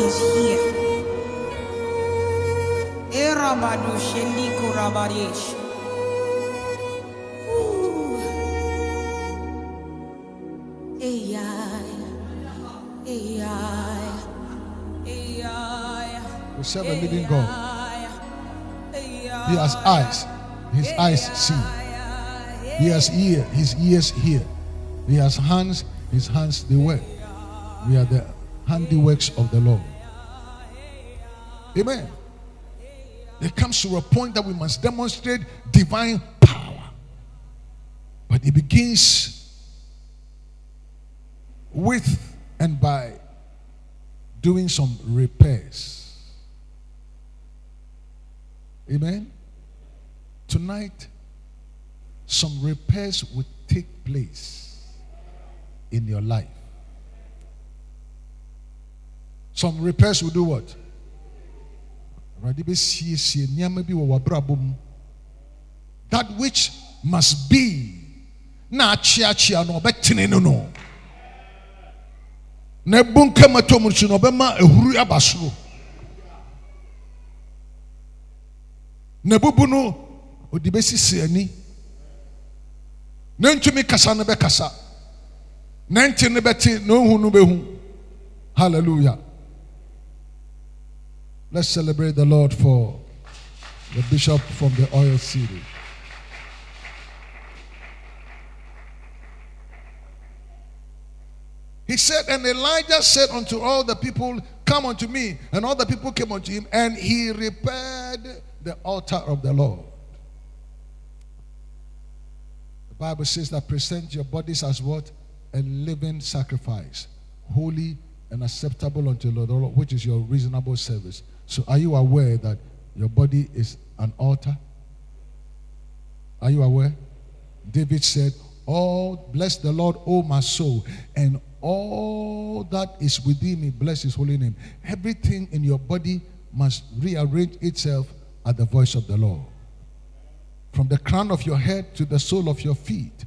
is here. We serve a living God. He has eyes. His eyes see. He has ear. His ears hear. He has hands. His hands they work. We are the handiworks of the Lord. Amen. It comes to a point that we must demonstrate divine power. But it begins with and by doing some repairs. Amen. Tonight, some repairs will take place in your life. Some repairs will do what? That which must be na akyeakyea no ɔbɛtene no no. Na tɔ mu nso na ɔbɛma ehuru aba soro. Na ebubu no ɔde bɛsisi ani. Na ntumi kasa no bɛkasa. Na nte no bɛte na ohu no bɛhu. Hallelujah. Let's celebrate the Lord for the bishop from the oil city. He said, and Elijah said unto all the people, Come unto me. And all the people came unto him, and he repaired the altar of the Lord. The Bible says that present your bodies as what? A living sacrifice, holy and acceptable unto the Lord, which is your reasonable service. So, are you aware that your body is an altar? Are you aware? David said, All bless the Lord, O my soul, and all that is within me, bless his holy name. Everything in your body must rearrange itself at the voice of the Lord. From the crown of your head to the sole of your feet,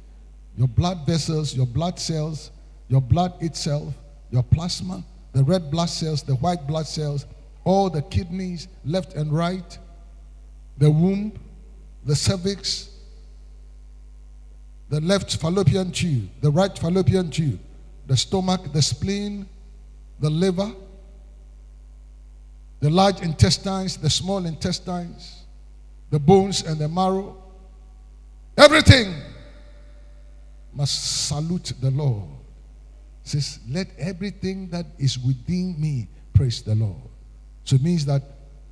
your blood vessels, your blood cells, your blood itself, your plasma, the red blood cells, the white blood cells, all the kidneys, left and right, the womb, the cervix, the left fallopian tube, the right fallopian tube, the stomach, the spleen, the liver, the large intestines, the small intestines, the bones and the marrow. Everything must salute the Lord. It says, Let everything that is within me praise the Lord. So it means that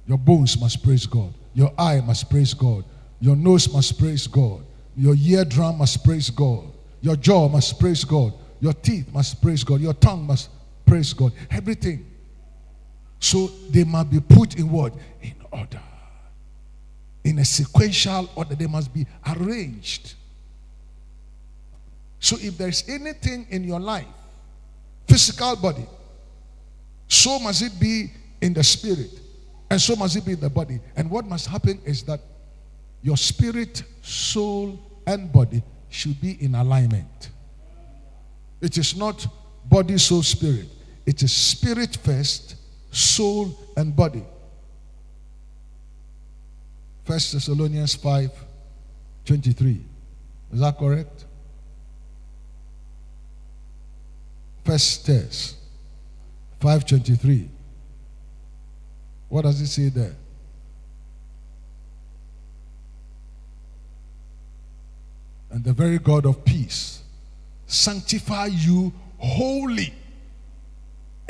your bones must praise God, your eye must praise God, your nose must praise God, your eardrum must praise God, your jaw must praise God, your teeth must praise God, your tongue must praise God. Everything. So they must be put in what? In order. In a sequential order. They must be arranged. So if there's anything in your life, physical body, so must it be in the spirit, and so must it be in the body. And what must happen is that your spirit, soul, and body should be in alignment. It is not body, soul, spirit. It is spirit first, soul, and body. First Thessalonians 5 23. Is that correct? First Thess 523. What does it say there? And the very God of peace sanctify you wholly.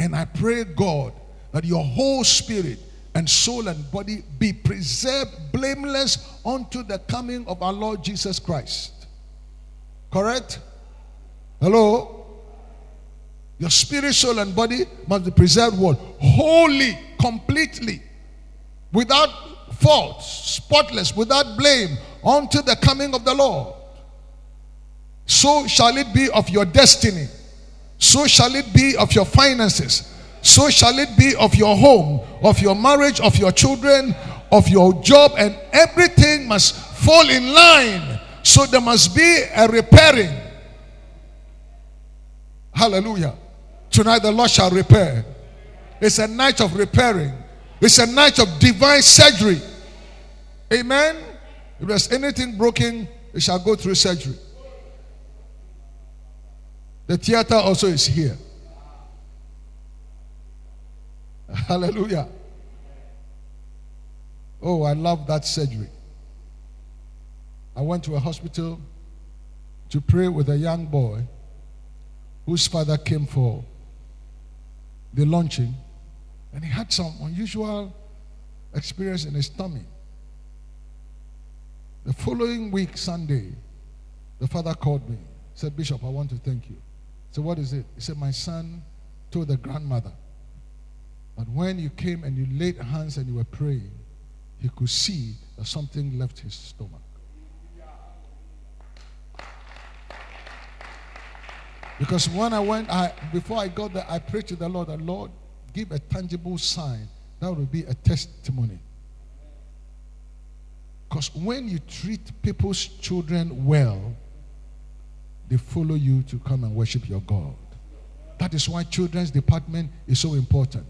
And I pray, God, that your whole spirit and soul and body be preserved blameless unto the coming of our Lord Jesus Christ. Correct? Hello? Your spirit, soul, and body must be preserved what? Wholly, completely, without fault, spotless, without blame, unto the coming of the Lord. So shall it be of your destiny. So shall it be of your finances. So shall it be of your home, of your marriage, of your children, of your job, and everything must fall in line. So there must be a repairing. Hallelujah. Tonight the Lord shall repair. It's a night of repairing. It's a night of divine surgery. Amen. If there's anything broken, it shall go through surgery. The theater also is here. Hallelujah. Oh, I love that surgery. I went to a hospital to pray with a young boy whose father came for the launching, and he had some unusual experience in his tummy. The following week, Sunday, the father called me. Said, Bishop, I want to thank you. So what is it? He said, My son told the grandmother that when you came and you laid hands and you were praying, he could see that something left his stomach. Because when I went, I before I got there, I prayed to the Lord, the Lord, give a tangible sign. That will be a testimony. Because when you treat people's children well, they follow you to come and worship your God. That is why children's department is so important.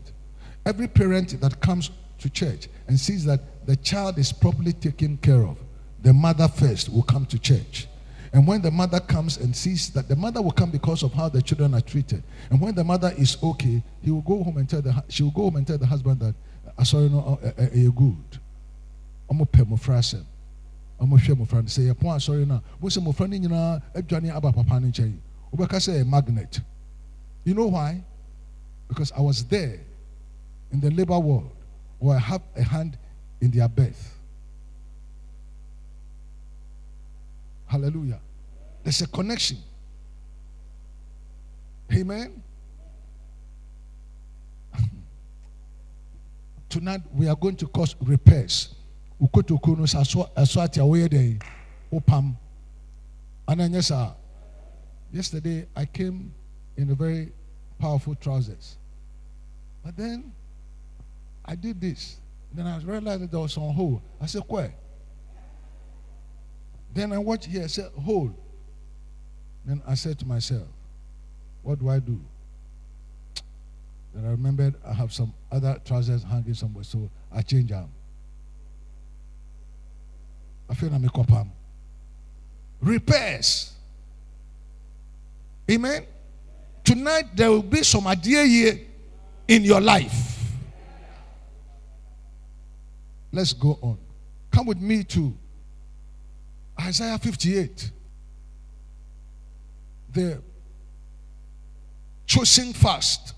Every parent that comes to church and sees that the child is properly taken care of, the mother first will come to church. And when the mother comes and sees that the mother will come because of how the children are treated, and when the mother is okay, he will go home and tell the she will go home and tell the husband that I saw you know a good. I'm a pay mmɔfra asɛm ɔmo hwɛ mmɔfra no sɛ yɛpɔn asɔre no a mo sɛ mmɔfra no nyinaa adwane aba papa nkyɛn wobɛka sɛ a magnet. You know why? Because i was there in the labor world where i have a hand in their birth hallelujah. There's a connection. Amen. Tonight we are going to cause repairs. Ukotoko no sɛ ɛso ate a woyɛ dɛ wopam ana nyɛ saa yesterday i came in a very powerful trousers. But then i did this. Then i realized that there was some hole. I said where then i watched here i said hold. then i said to myself what do i do? Then i remembered i have some other trousers hanging somewhere so i changed them. Afei na mekɔpam repairs. Amen? Tonight there will be some idea here in your life. Let's go on. Come with me to isaiah 58 the chosen fast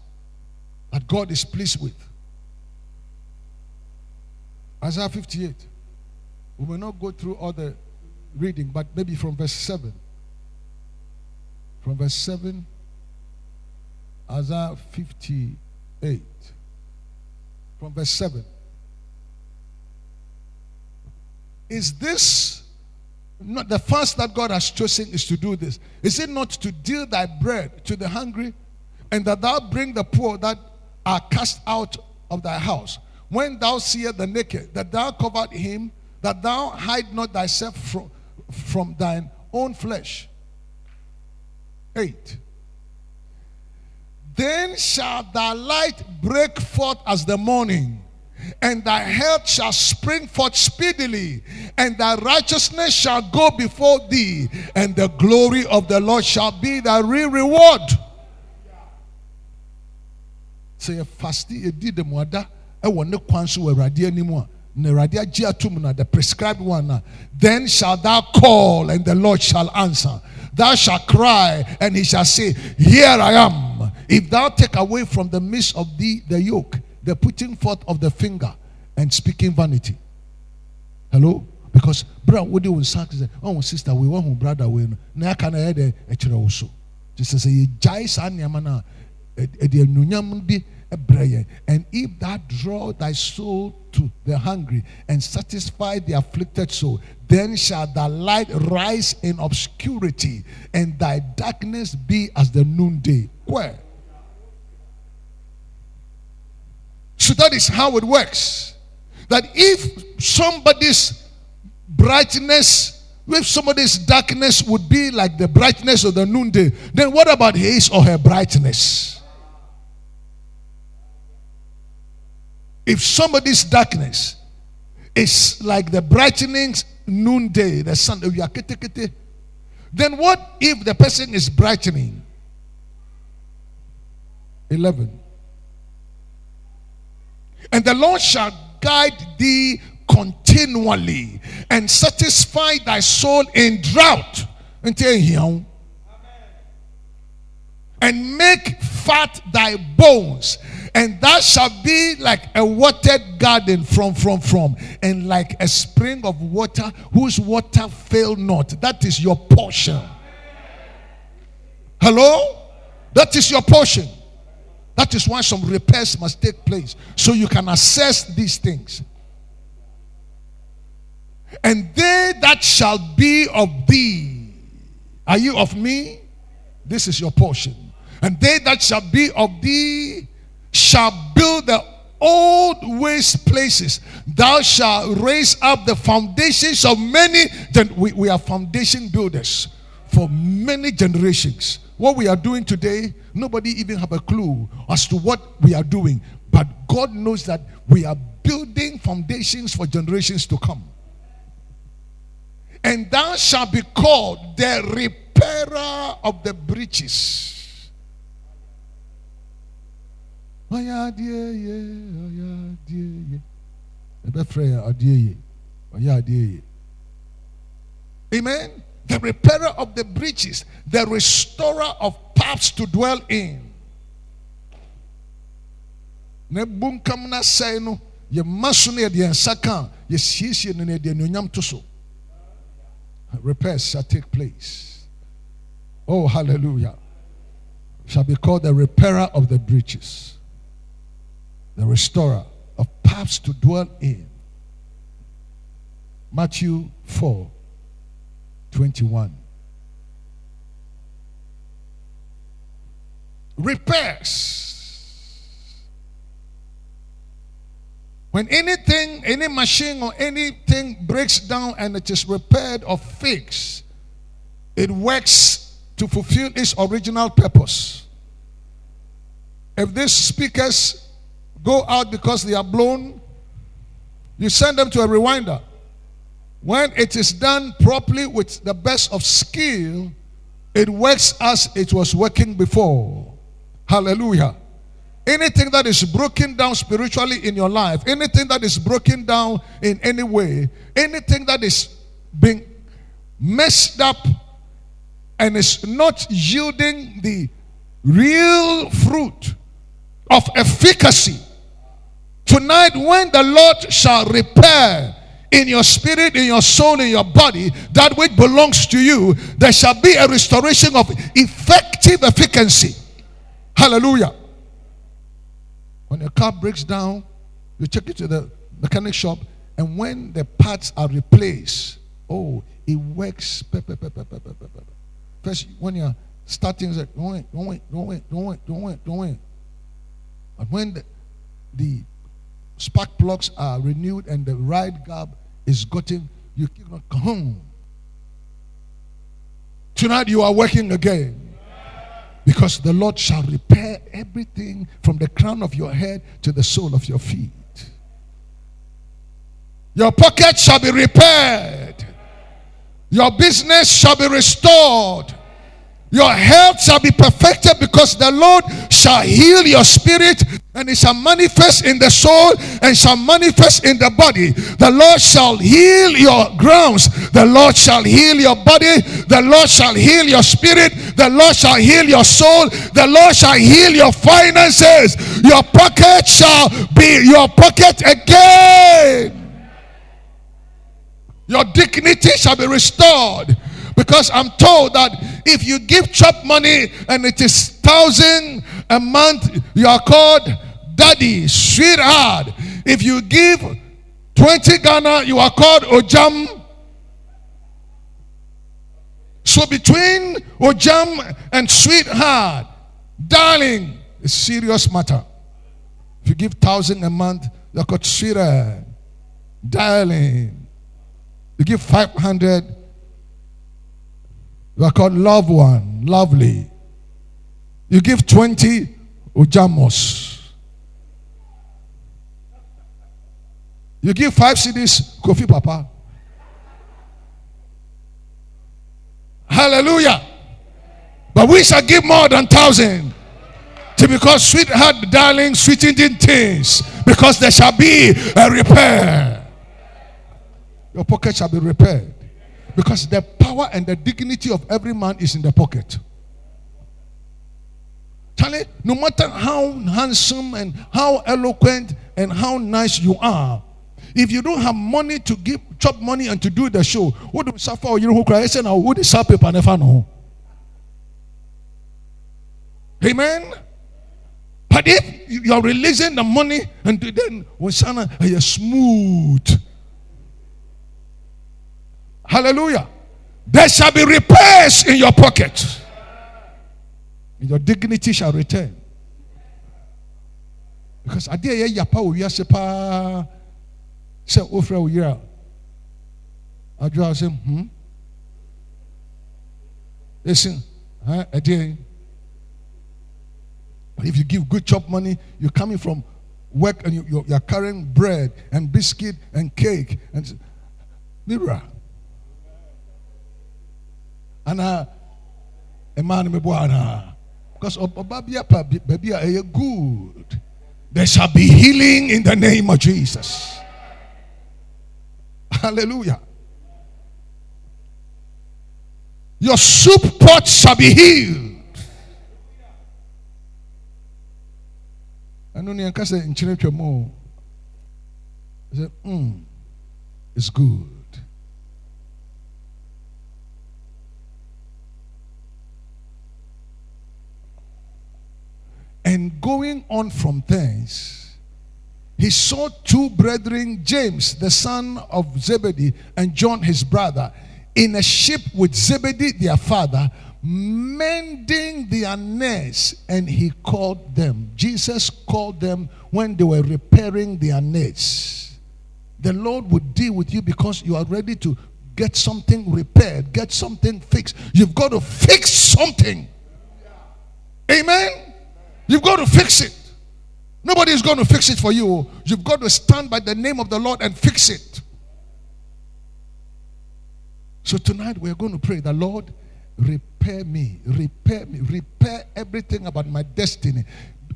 that god is pleased with isaiah 58 we will not go through all the reading, but maybe from verse 7. From verse 7, Isaiah 58. From verse 7. Is this not the fast that God has chosen is to do this? Is it not to deal thy bread to the hungry and that thou bring the poor that are cast out of thy house? When thou seest the naked, that thou covered him that thou hide not thyself from, from thine own flesh. 8. Then shall thy light break forth as the morning, and thy health shall spring forth speedily, and thy righteousness shall go before thee, and the glory of the Lord shall be thy real reward. Say, fasti edi de muada, e ne kwan so awurade anim a the prescribed one then shall thou call and the lord shall answer thou shalt cry and he shall say here i am if thou take away from the midst of thee the yoke the putting forth of the finger and speaking vanity. Hello? Because brother what do you say oh sister we want brother we na aka I yɛ dɛ ɛkyerɛ wo so kyerɛ sɛ yɛgyae saa nneɛma no a ɛde anuonyam de and if that draw thy soul to the hungry and satisfy the afflicted soul, then shall thy light rise in obscurity, and thy darkness be as the noonday. Where? So that is how it works. That if somebody's brightness, if somebody's darkness would be like the brightness of the noonday, then what about his or her brightness? If somebody's darkness is like the brightening noonday, the sun, oh, then what if the person is brightening? 11. And the Lord shall guide thee continually and satisfy thy soul in drought. Until him and make fat thy bones and that shall be like a watered garden from from from and like a spring of water whose water fail not. That is your portion. Hello? That is your portion that is why some repairs must take place so you can assess these things and they that shall be of thee are you of me this is your portion and they that shall be of thee shall build the old waste places. Thou shalt raise up the foundations of many. Then we, we are foundation builders for many generations. What we are doing today, nobody even have a clue as to what we are doing. But God knows that we are building foundations for generations to come. And thou shalt be called the repairer of the breaches amen the repairer of the breaches the restorer of paths to dwell in. Repairs shall take place. Oh hallelujah. Shall be called the repairer of the breaches the restorer of paths to dwell in. Matthew 4 21. Repairs. When anything, any machine or anything breaks down and it is repaired or fixed, it works to fulfill its original purpose. If these speakers go out because they are blown, you send them to a rewinder. When it is done properly with the best of skill, it works as it was working before. Hallelujah. Anything that is broken down spiritually in your life, anything that is broken down in any way, anything that is being messed up and is not yielding the real fruit of efficacy Tonight, when the Lord shall repair in your spirit, in your soul, in your body, that which belongs to you, there shall be a restoration of effective efficacy. Hallelujah. When your car breaks down, you take it to the mechanic shop, and when the parts are replaced, oh, it works. First, when you're starting, it's like, don't wait, don't wait, don't wait, don't wait, don't wait, don't wait. But when the, the spark plugs are renewed and the right gap is gotten, you on come. Tonight you are working again. Because the Lord shall repair everything from the crown of your head to the sole of your feet. Your pocket shall be repaired. Your business shall be restored. Your health shall be perfected because the Lord shall heal your spirit and it shall manifest in the soul and shall manifest in the body. The Lord shall heal your grounds. The Lord shall heal your body. The Lord shall heal your spirit. The Lord shall heal your soul. The Lord shall heal your finances. Your pocket shall be your pocket again. Your dignity shall be restored. Because I'm told that if you give chop money and it is thousand a month, you are called daddy, sweetheart. If you give 20 Ghana, you are called Ojam. So between Ojam and sweetheart, darling, a serious matter. If you give thousand a month, you're called sweetheart, darling. You give 500, you are called loved one, lovely. You give 20 ujamos. You give five cedis, Kofi Papa. Hallelujah. But we shall give more than thousand. To because sweetheart, darling, sweetened things. Because there shall be a repair. Your pocket shall be repaired. Because the power and the dignity of every man is in the pocket. Charlie, no matter how handsome and how eloquent and how nice you are, if you don't have money to give chop money and to do the show, what do you suffer? You who now? Who the sell paper never know? Amen. But if you are releasing the money and then when sana you smooth. Hallelujah. There shall be repairs in your pocket. And your dignity shall return. Because I dare wo wiase paa sɛ wofrɛ wo yere a adwoa sɛ hmm ɛsi ɛdeɛ but if you give good chop money you're coming from work and you, you're carrying bread and biscuit and cake and mirror ana ɛmaa no meboa anaa because ɔba bi apa baabi a ɛyɛ eh, good. There shall be healing in the name of jesus. Hallelujah. Your soup pot shall be healed. Ɛno ne yɛnka sɛ nkyerɛ twam o sɛ it's good And going on from thence, he saw two brethren, James, the son of Zebedee, and John, his brother, in a ship with Zebedee, their father, mending their nets, and he called them. Jesus called them when they were repairing their nets. The Lord would deal with you because you are ready to get something repaired, get something fixed. You've got to fix something. Amen. You've got to fix it. Nobody is going to fix it for you. You've got to stand by the name of the Lord and fix it. So tonight we're going to pray the Lord repair me, repair me, repair everything about my destiny.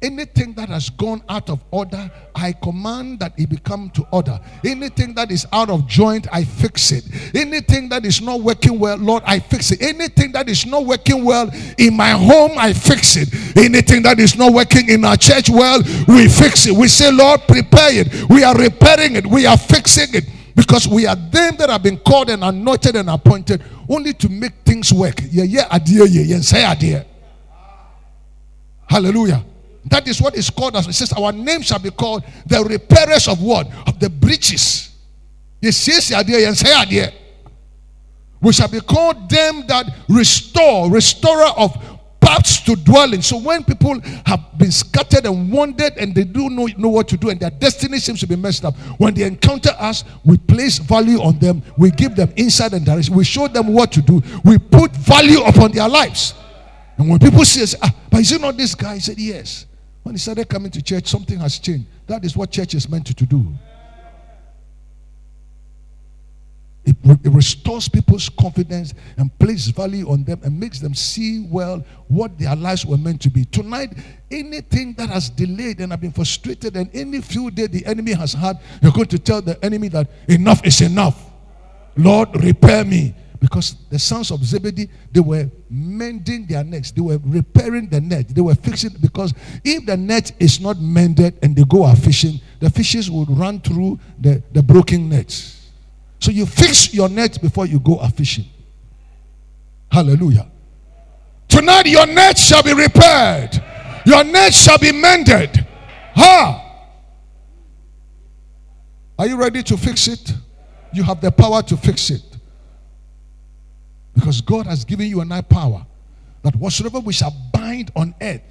Anything that has gone out of order, I command that it become to order. Anything that is out of joint, I fix it. Anything that is not working well, Lord, I fix it. Anything that is not working well in my home, I fix it. Anything that is not working in our church well, we fix it. We say, Lord, prepare it. We are repairing it. We are fixing it. Because we are them that have been called and anointed and appointed only to make things work. Yeah, yeah, idea, yeah, yeah, say idea. Hallelujah. That is what is called as it says, our name shall be called the repairers of what? Of the breaches. Yes, yes, idea, and say. We shall be called them that restore, restorer of paths to dwell in. So when people have been scattered and wandered and they do know, know what to do and their destiny seems to be messed up, when they encounter us, we place value on them. We give them insight and direction. We show them what to do. We put value upon their lives. And when people say, ah, but is it not this guy? He said, yes. When he started coming to church, something has changed. That is what church is meant to, do. It, it, restores people's confidence and places value on them and makes them see well what their lives were meant to be. Tonight, anything that has delayed and have been frustrated, and any few days the enemy has had, you're going to tell the enemy that enough is enough. Lord, repair me. Because the sons of Zebedee, they were mending their nets, they were repairing the net, they were fixing. Because if the net is not mended and they go out fishing, the fishes would run through the, the broken nets. So you fix your net before you go a fishing. Hallelujah. Tonight your net shall be repaired. Your net shall be mended. Ha! Are you ready to fix it? You have the power to fix it. Because God has given you and I power that whatsoever we shall bind on earth,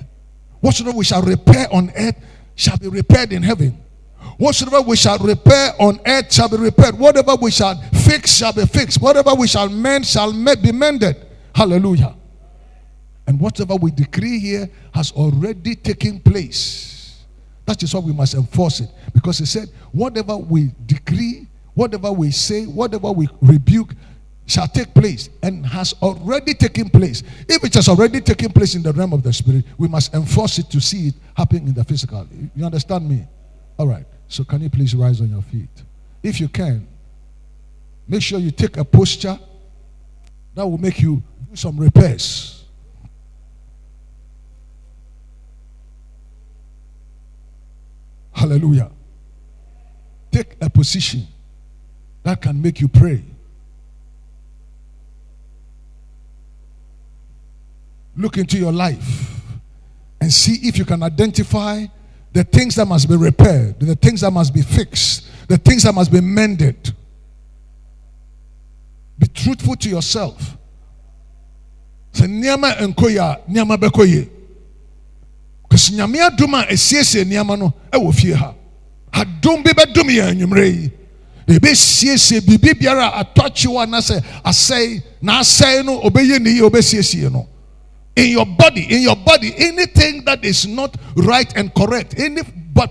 whatsoever we shall repair on earth, shall be repaired in heaven. Whatsoever we shall repair on earth shall be repaired. Whatever we shall fix shall be fixed. Whatever we shall mend shall be mended. Hallelujah. And whatever we decree here has already taken place. That is why we must enforce it. Because he said, whatever we decree, whatever we say, whatever we rebuke shall take place and has already taken place. If it has already taken place in the realm of the spirit, we must enforce it to see it happen in the physical. You understand me? All right. So can you please rise on your feet? If you can, make sure you take a posture that will make you do some repairs. Hallelujah. Take a position that can make you pray. Look into your life and see if you can identify the things that must be repaired, the things that must be fixed, the things that must be mended. Be truthful to yourself. Sɛ nneɛma nkɔ yie a nneɛma bɛkɔ yie. Kasi nyame adum a esiesie nneɛma no ɛwɔ fie ha. Adum bi bɛdum yɛn anwummerɛ yi. Ebesiesie biribi biara a atɔ akyiwa anasɛ asɛe na asɛe no obɛyɛ ne yie obɛsiesie no in your body, in your body, anything that is not right and correct, any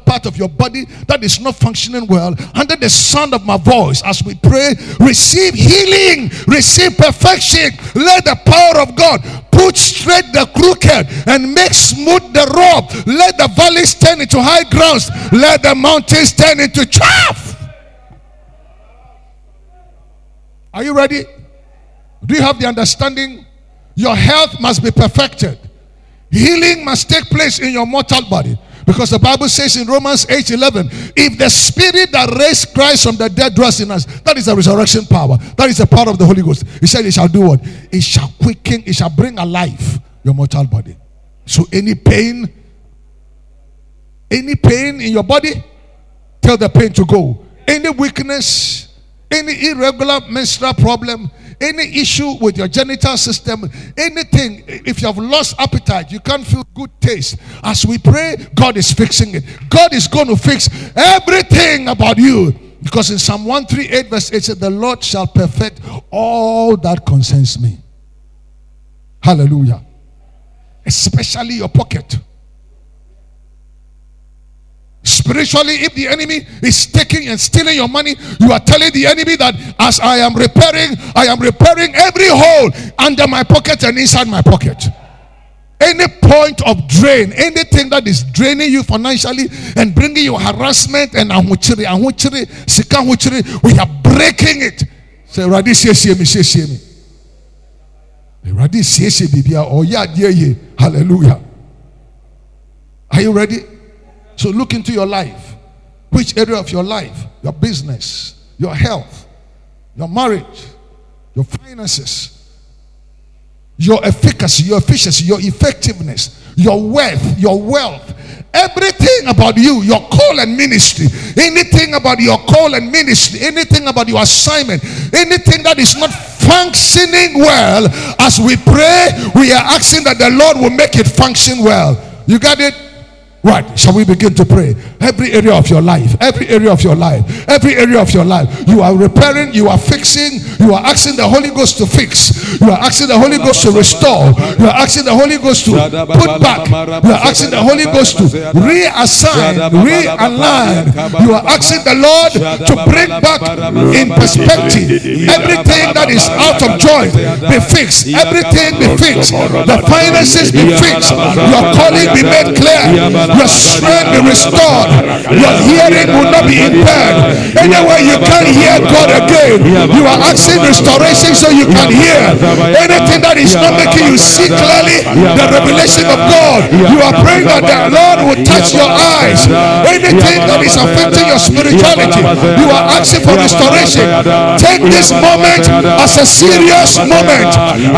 part of your body that is not functioning well, under the sound of my voice, as we pray, receive healing, receive perfection. Let the power of God put straight the crooked and make smooth the rough. Let the valleys turn into high grounds. Let the mountains turn into chaff. Are you ready? Do you have the understanding? Your health must be perfected. Healing must take place in your mortal body. Because the Bible says in Romans 8 11, if the spirit that raised Christ from the dead dwells in us, that is the resurrection power. That is the power of the Holy Ghost. He said, It shall do what? It shall quicken, it shall bring alive your mortal body. So any pain, any pain in your body, tell the pain to go. Any weakness, any irregular menstrual problem, any issue with your genital system, anything, if you have lost appetite, you can't feel good taste. As we pray, God is fixing it. God is going to fix everything about you. Because in Psalm 138, verse 8 said, The Lord shall perfect all that concerns me. Hallelujah. Especially your pocket. Spiritually, if the enemy is taking and stealing your money, you are telling the enemy that as I am repairing, I am repairing every hole under my pocket and inside my pocket. Any point of drain, anything that is draining you financially and bringing you harassment and ahuchiri, ahuchiri, sika ahuchiri, we are breaking it. Say, Radi, say, me, say, me. Radi, say, bibia, oh yeah, yeah. Hallelujah. Are you ready? So look into your life. Which area of your life, your business, your health, your marriage, your finances, your efficacy, your efficiency, your effectiveness, your wealth, your wealth, everything about you, your call and ministry, anything about your call and ministry, anything about your assignment, anything that is not functioning well, as we pray, we are asking that the Lord will make it function well. You got it? Right, shall we begin to pray? Every area of your life, every area of your life, every area of your life, you are repairing, you are fixing, you are asking the Holy Ghost to fix, you are asking the Holy Ghost to restore, you are asking the Holy Ghost to put back, you are asking the Holy Ghost to reassign, realign, you are asking the Lord to bring back in perspective. Everything that is out of joint be fixed, everything be fixed, the finances be fixed, your calling be made clear your strength be restored. Your hearing will not be impaired. Anywhere you can't hear God again, you are asking restoration so you can hear. Anything that is not making you see clearly the revelation of God, you are praying that the Lord will touch your eyes. Anything that is affecting your spirituality, you are asking for restoration. Take this moment as a serious moment.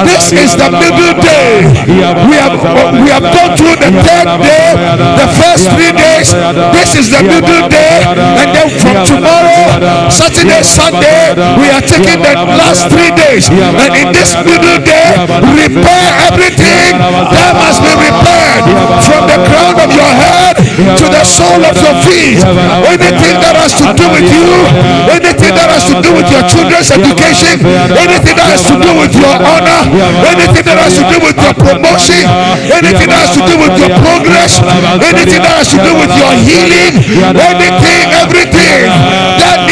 This is the middle day. We have we have gone through the third day, the first three days. This is the middle day, and then from tomorrow, Saturday, Sunday, we are taking the last three days. And in this middle day, repair everything. That must be repaired. From the crown of your head to the sole of your feet. Anything that has to do with you, anything that has to do with your children's education, anything that has to do with your honor, anything that has to do with your promotion, anything that has to do with your progress, anything that has to do with your healing, anything, everything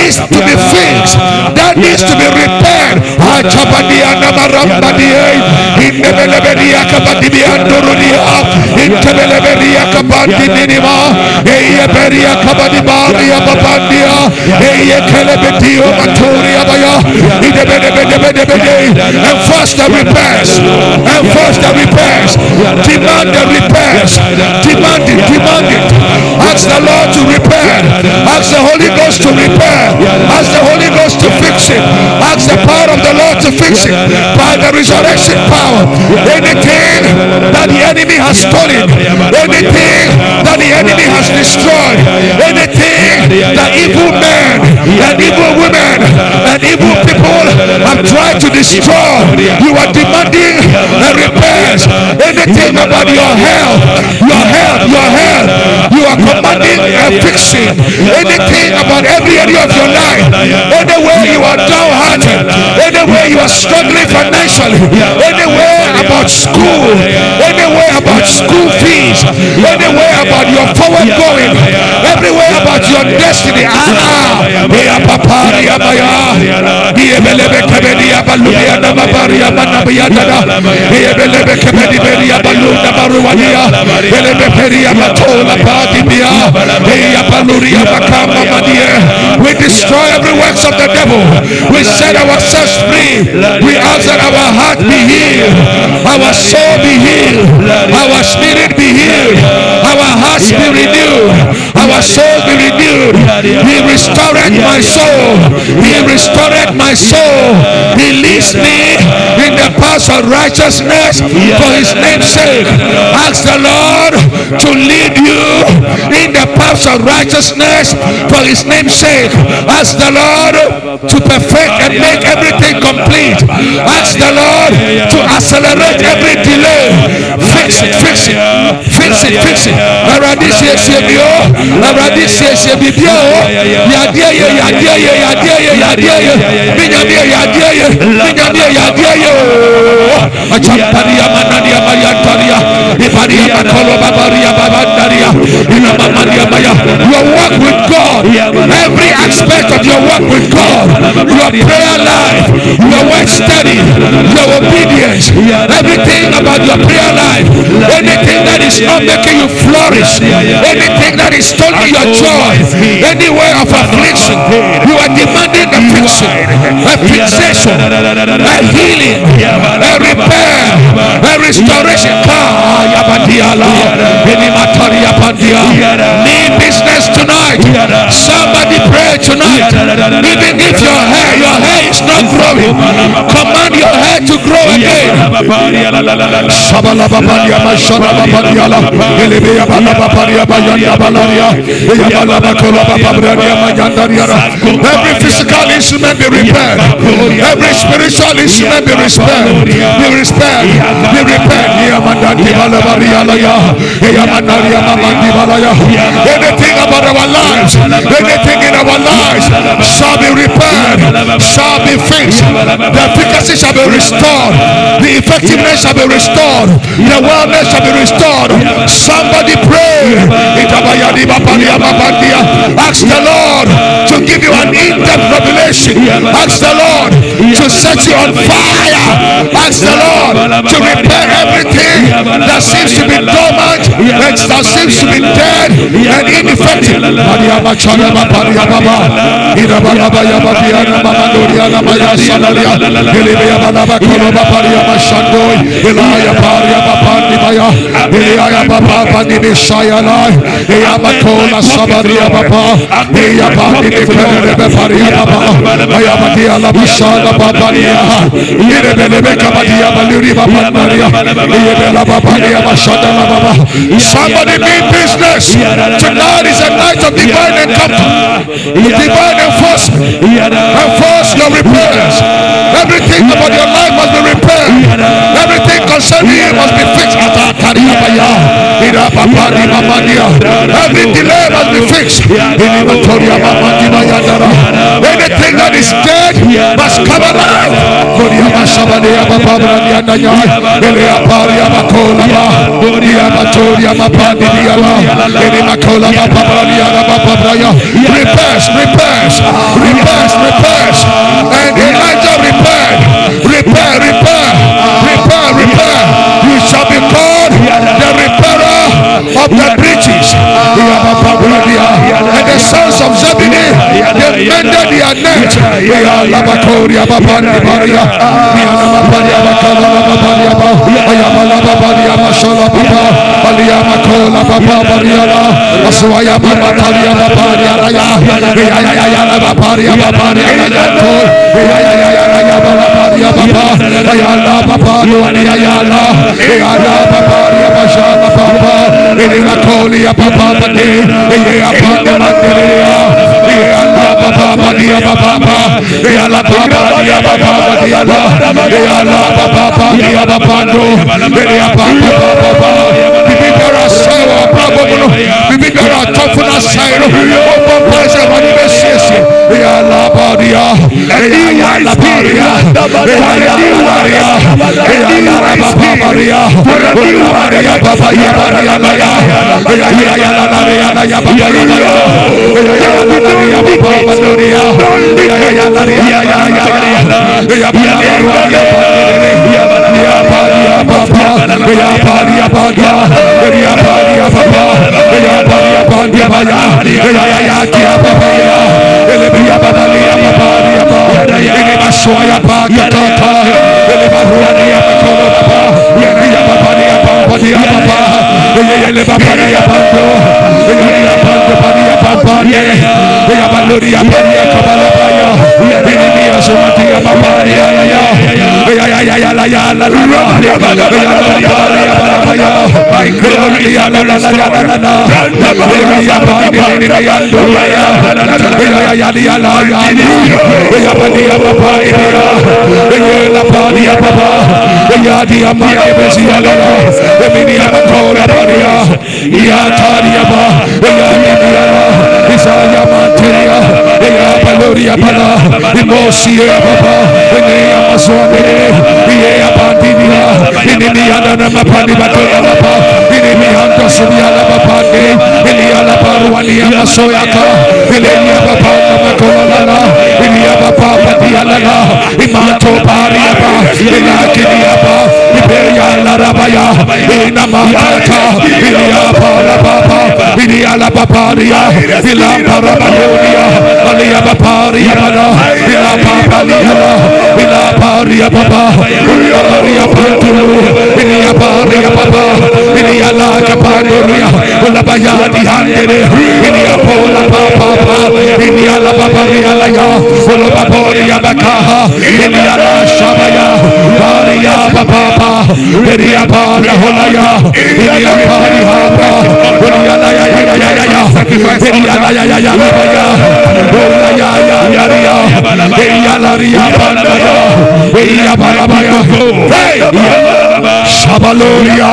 needs to be fixed, that needs to be repaired. First the repairs, and first the repairs, demand the repairs, demand it, demand it. Ask the Lord to repair, ask the Holy Ghost to repair, ask the Holy Ghost to fix it, ask the power of the Lord to fix it. by the resurrection power. Anything that the enemy has stolen, anything that the enemy has destroyed, anything that evil men and evil women and evil people have tried to destroy, you are demanding a repairs. Anything about your health, your health, your health, you are commanding a fixing. Anything about every area of your life, anywhere you are downhearted, anywhere you are struggling financially, anywhere about school, anywhere about school fees, anywhere about your forward going, everywhere about your destiny. Ah, ya We destroy every works of the devil. We set ourselves free. We ask that our heart be healed, our soul be healed, our spirit be healed, our hearts be renewed, our soul be renewed. He restored my soul. He restored my soul. He leads me in the paths of righteousness for his name's sake. Ask the Lord to lead you in the paths of righteousness for his name's sake. Ask the Lord to perfect and make everything complete. Ask the Lord to accelerate every delay. Fix it, fix it, fix it, fix it. Awurade siesie bi o, Awurade siesie bi bi o. Babandaria, Inamamania maya. Your work with God, every aspect of your work with God, your prayer life, your work study, your obedience, everything about your prayer life, anything that is not making you flourish, anything that is stealing your joy, anywhere of affliction, you are demanding a fixing, a fixation, a healing, a repair, a restoration. Need business tonight. Somebody pray tonight. Even if your hair, your hair is not growing, command your hair to. Shabala babadia, mashana babadiala, elebea balababadia, bayanda balaria, eyabala bakola bababradia, mayandariara. Every physical instrument be repaired. Every spiritual instrument be repaired. Be repaired. Be repaired. Yamandandi balabariala ya. Yamandaria mamandi balaya. Anything about our lives, anything in our lives shall be repaired, shall be fixed. The efficacy shall be restored. The effectiveness shall be restored. The wellness shall be restored. Somebody pray. Itabayadi babadia babandia. Ask the Lord to give you an in-depth revelation. Ask the Lord to set you on fire. Ask the Lord to repair everything that seems to be dormant, that seems to be dead and ineffective. Maria Machana Maria Baba, Ira Baba Yaba Diana Mama Doriana Maya Sanalia, Elibia Balaba Koroba Paria Mashandoi, Elia Paria Bapandi Maya, Elia Baba Pandi Mishaya Lai, Eya Makola Sabaria Ire Belebe Kabadia Baluri Mashana Baba. Somebody mean business. Tonight is a night of divine encounter, divine enforcement, enforce your repairs. Everything about your life must be Everything concerning you must be fixed. Every delay must be fixed. Anything that is dead must come alive. Repairs, repairs, repairs, repairs. Of Zebedee, they mended their net. Labakoria babani baria. Baria bakala babaria ba. Ayamala babaria mashala baba. Balia no. Bibi bera tofuna sairo. Baba pese wani besese. Ya Allah badia. Ya Allah badia. Ya Allah badia. Ya Allah baba badia. Ya baba ya badia la ya. Ya ya ya la la ya la ya baba ya la ya. Ya la la ya baba badia. Ya ya ya la ya ya ya ya. Ya baba ya ya ya badia baba. Ya badia baba. Ya badia baba. Ya badia badia baya. Ya ya ya ya baba ya. Baba ya baba ya baba. Baba ya baba. Ya baba ya baba ya baba. Ele baba ya baba. Ele ya baba ya baba ya. Ya baluri ya baba ya kabala ya. Ini dia semati ya baba ya ya ya. Ya ya ya ya la ya la la la. Ya baba ya baba ya baba ya. My God ya la la la la la la. Ya baba ya ya ya ya. Ya ya ya ya la ya. Ya baba ya baba ya. Ya la baba ya baba. Ya dia ma ya besi ya la la. Ya ya ya. Ya ya ba. Ya mini ya la. Isa ya materia. Ya baloria bala. Imosi ya baba. Ya ya maswani. Ya ya. Ini ni ya na mapani batoya baba. Ini ni hando sunya la mapani. Ini ya la baruani ya masoyaka. Ini ya baba na makola la. Ini ya baba pati ya la. Imato pari ya ba. Ini ya kini ya. Ibe ya la rabaya. Ina mahata. Ini ya ba la baba. Ini ya la paparia. Ila para bayonia. Ali ya paparia bala. Ila paparia la. Ila paria baba. Ila paria pantulu. Ya paria baba. Ya la kapanduria. Ula bayani handere. Ya pola papa. Ya la paparia la ya. Ula paparia bakaha. Ya la shabaya. Paria. Ini ya paria holaya. Ya paria. Ini ya la ya ya ya ya ya ya la ya ya ya ya ya. Ya Shabaloria.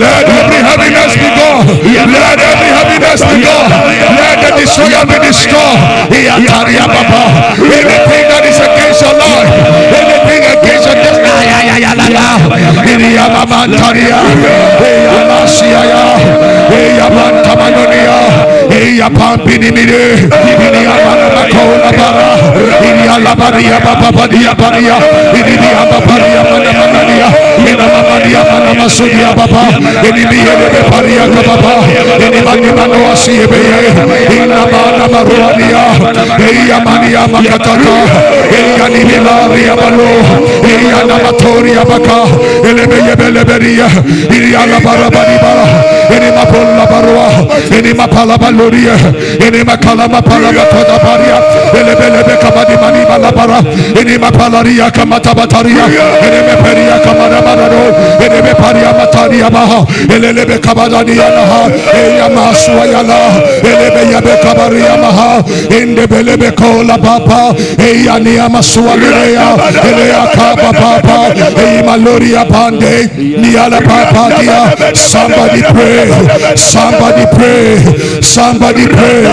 Let every heaviness be gone. Let every heaviness be gone. Let the destroyer be destroyed. Anything that is against your life, anything against your destiny. Iria Mama Taria. Eya Masiaya. Eya Mantamanonia. Eya Pampinimide. Iria Mama Kola Bara. Iria Labaria Baba Badia Baria. Iria Babaria Manamania masudia baba enimiele bepariaka baba baka parano elebe somebody pray. Somebody pray. Somebody pray.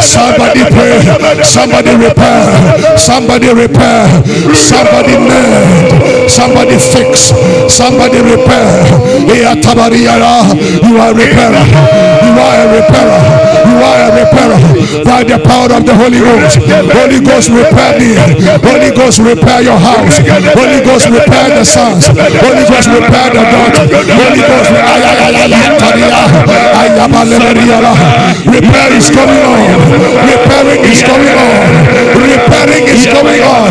Somebody pray. Somebody repair. Somebody repair. Somebody mend. Somebody fix somebody repair. You are repairer, you are a repairer, you are a repairer by the power of the Holy Ghost. Holy Ghost repair me, Holy Ghost repair your house, Holy Ghost repair the sons, Holy Ghost repair the daughter, Holy Ghost repair is coming on, repairing is coming on, repairing is coming on,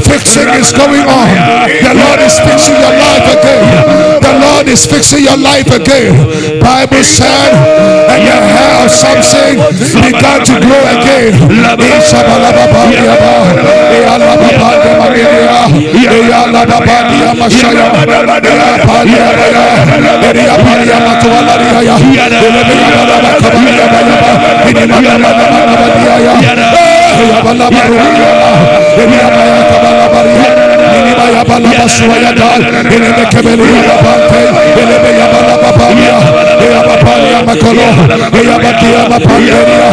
fixing is coming on. The Lord is fixing your life again. The Lord is fixing your life again. Bible said, and your hair something began to grow again. Minima rabala basua yadal elebe kebeli yabapante elebe yabala babalia eyabapalia makolo eyabakia mapanderia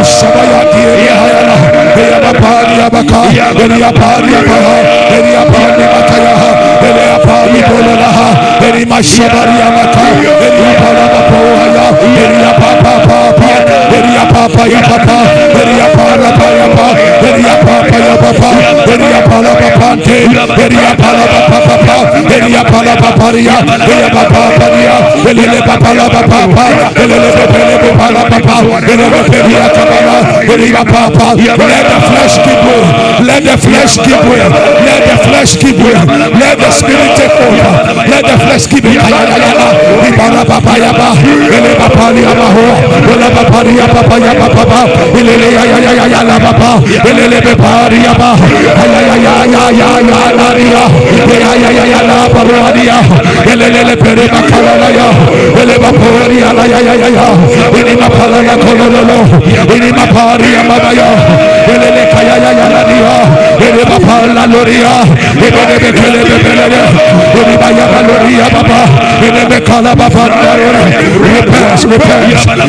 usabayakieria hayala eyabapalia baka eliyapalia baha eliyapani makayaha eliyapani bololaha elimashabaria maka eliyapala mapouhaya eliyapapapapa eliyapapayapapa eliyaparabayapa eliyapapayapapa let the flesh keep way, let the flesh keep way, let the flesh keep way, let the spirit take over, let the flesh keep way. Ayala, ibara papa yaba, elele.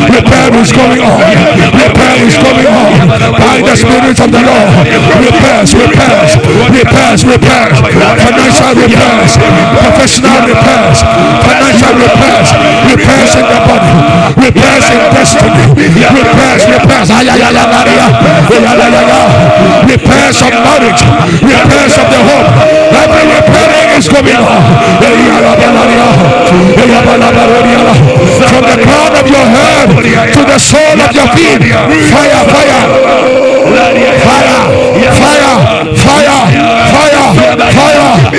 Repair is going on. Repair is going on. By the Spirit of the Lord. Repairs, repairs repairs, repairs, financial repairs, professional repairs, financial repairs, repairs in the body, repairs in destiny, repairs, repairs, repairs of marriage, repairs of the home, every repairing is coming on. From the crown of your head to the sole of your feet, fire, fire, fire, fire, fire,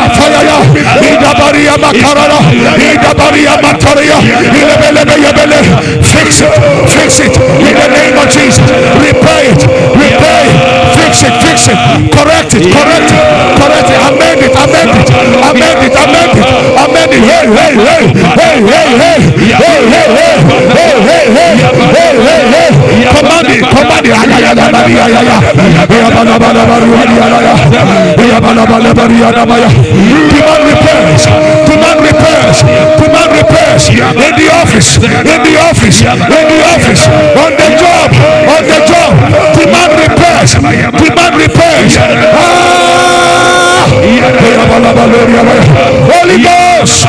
Ida baria makarara, ida baria mataria, ilebele bele, fix it, fix it, in the name of Jesus, repair it, repair it, fix it, fix it, correct it, correct it, correct it, amend it, amend it, amend it, amend it, amend it, hey, hey, hey, hey, hey, hey, hey, hey, hey, hey, hey, hey, hey, hey, hey, command it, command it, ay, ay, ay, ay, ay, ay, ay, ya bala bala bala demand repairs, demand repairs, demand repairs in the office, in the office, in the office, on the job, on the job, demand repairs, demand repairs. Ah! Holy Ghost,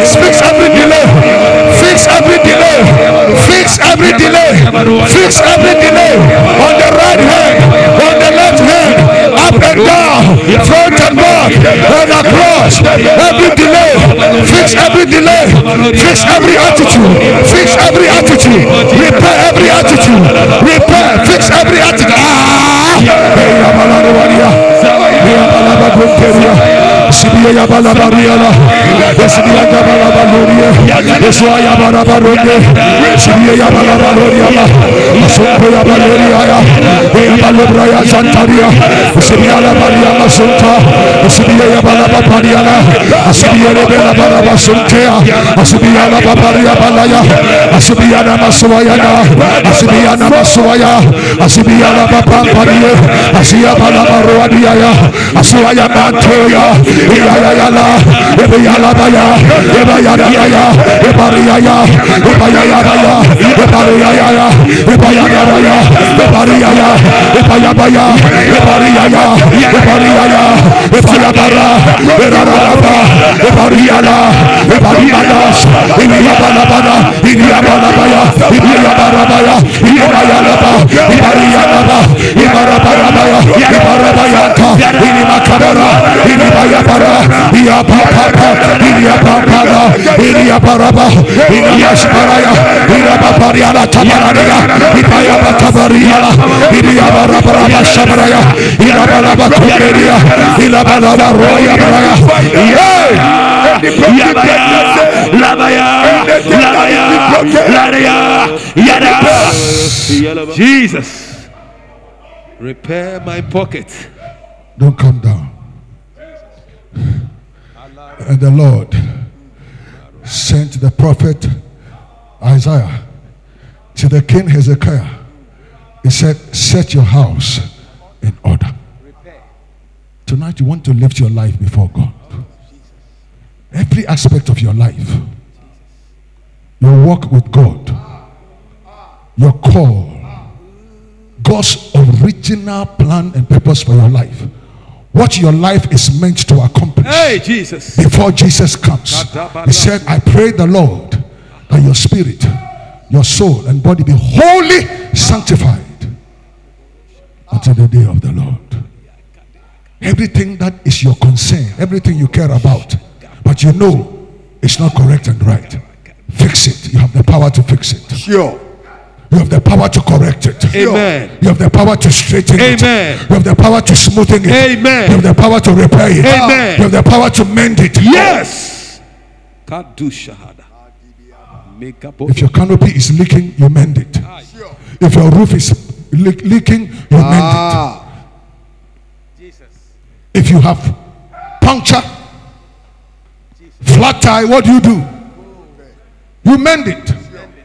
Fix, every delay. Fix every delay. Fix every delay. Fix every delay. On the right hand, on the left hand, up and down, front and back, and across. Every delay. Fix every delay. Fix every attitude. Fix every attitude. Repair every attitude. Repair. Fix every attitude. Ah! Yabalarabaria. Yabalababunteria. Sibiya Yabalabariala. Sibiya Yabalabaluria. Yesua Yabalabaruria. Sibiya Yabalabaruria. Masumpo Yabalaria. Yabalabria Santaria. Sibiya Yabalia Masunta. Sibiya Yabalabariala. Sibiya Yabalabarabasuntea. Sibiya Yababaria Balaya. Sibiya Namasuayana. Sibiya Namasuaya. Sibiya Yababaria. Sibiya Balabaruania. Asuaya Mantoya. Iyayayala. Ibiyalabaya. Ibayadabaya. Ibariyaya. Ibayayabaya. Ibariyaya. Ibayadabaya. Ibariyaya. Ibayabaya. Ibariyaya. Ibariyaya. Ibayabara. Ibarabara. Ibayabatabariyala. Iyabarabaraba shabaraya. Iyabaraba kuberia. Ilabaraba roya baraya. Yeah. Yabaya, Labaya, Labaya, Labaya, Yada. Jesus, repair my pocket. Don't come down. And the Lord sent the prophet Isaiah to the king Hezekiah. He said, Set your house in order. Tonight, you want to lift your life before God. Every aspect of your life, your walk with God, your call, God's original plan and purpose for your life. What your life is meant to accomplish Hey, Jesus. before Jesus comes. He said, I pray the Lord that your spirit, your soul, and body be wholly sanctified until the day of the Lord. Everything that is your concern, everything you care about, but you know it's not correct and right, fix it. You have the power to fix it. Sure. You have the power to correct it. Amen. You have the power to straighten it. Amen. You have the power to smoothen it. Amen. You have the power to repair it. Amen. You have the power to mend it. Yes. Kadu shahada. Make up. If your canopy is leaking, you mend it. If your roof is leak- leaking, you mend Ah. it. If you have puncture, flat tire, what do you do? You mend it.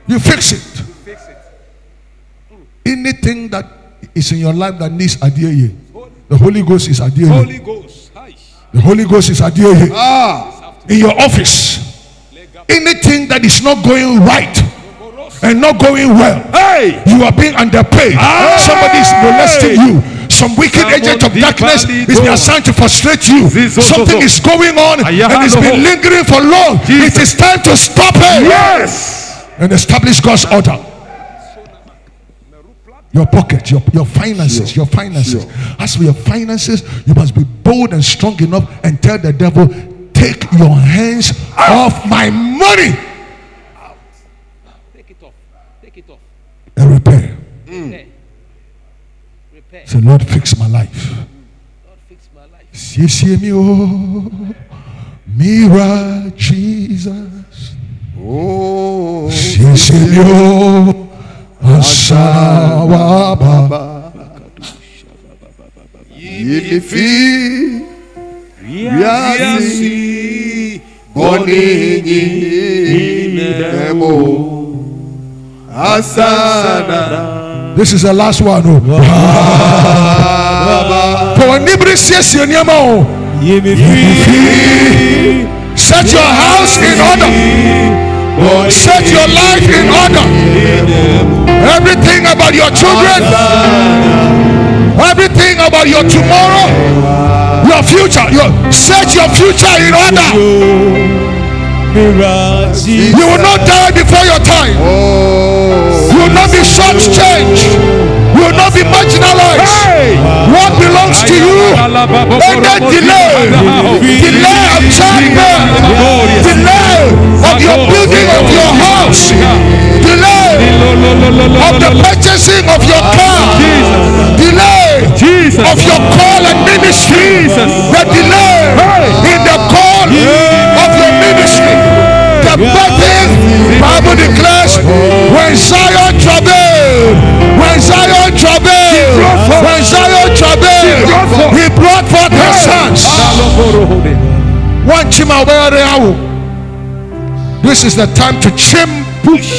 You fix it. Anything that is in your life that needs adieye, the Holy Ghost is adieye. Holy Ghost. The Holy Ghost is adieye. Ah. in your office anything that is not going right and not going well Hey. you are being underpaid Aye. somebody is molesting you some wicked agent of darkness is go. assigned to frustrate you something is going on and it's been lingering for long it is time to stop it Yes. and establish God's order your pocket, your, your finances, your finances. As for your finances, you must be bold and strong enough and tell the devil, take your hands off my money Out. Take it off. Take it off. and repair. Mm. Repair. Repair. Say, Lord, fix my life. Lord, fix my life. Siesie mi o, oh. Mira Jesus. Oh. Siesie mi o, oh. Yinifi. Boni nemo. Asana. This is the last one. Oh. For anybody siesie nneɛma o. Set your house in order. Set your life in order. Everything about your children, everything about your tomorrow, your future. Your, set your future in order. You will not die before your time. You will not be shortchanged been marginalized. Hey. What belongs to you? And that delay, delay of childbirth, delay of your building of your house, delay of the purchasing of your car, delay of your call and ministry, the delay in the call of your ministry. The burden, Bible declares, when Zion travailed, when Zion he brought forth his sons. One. This is the time to chim Push.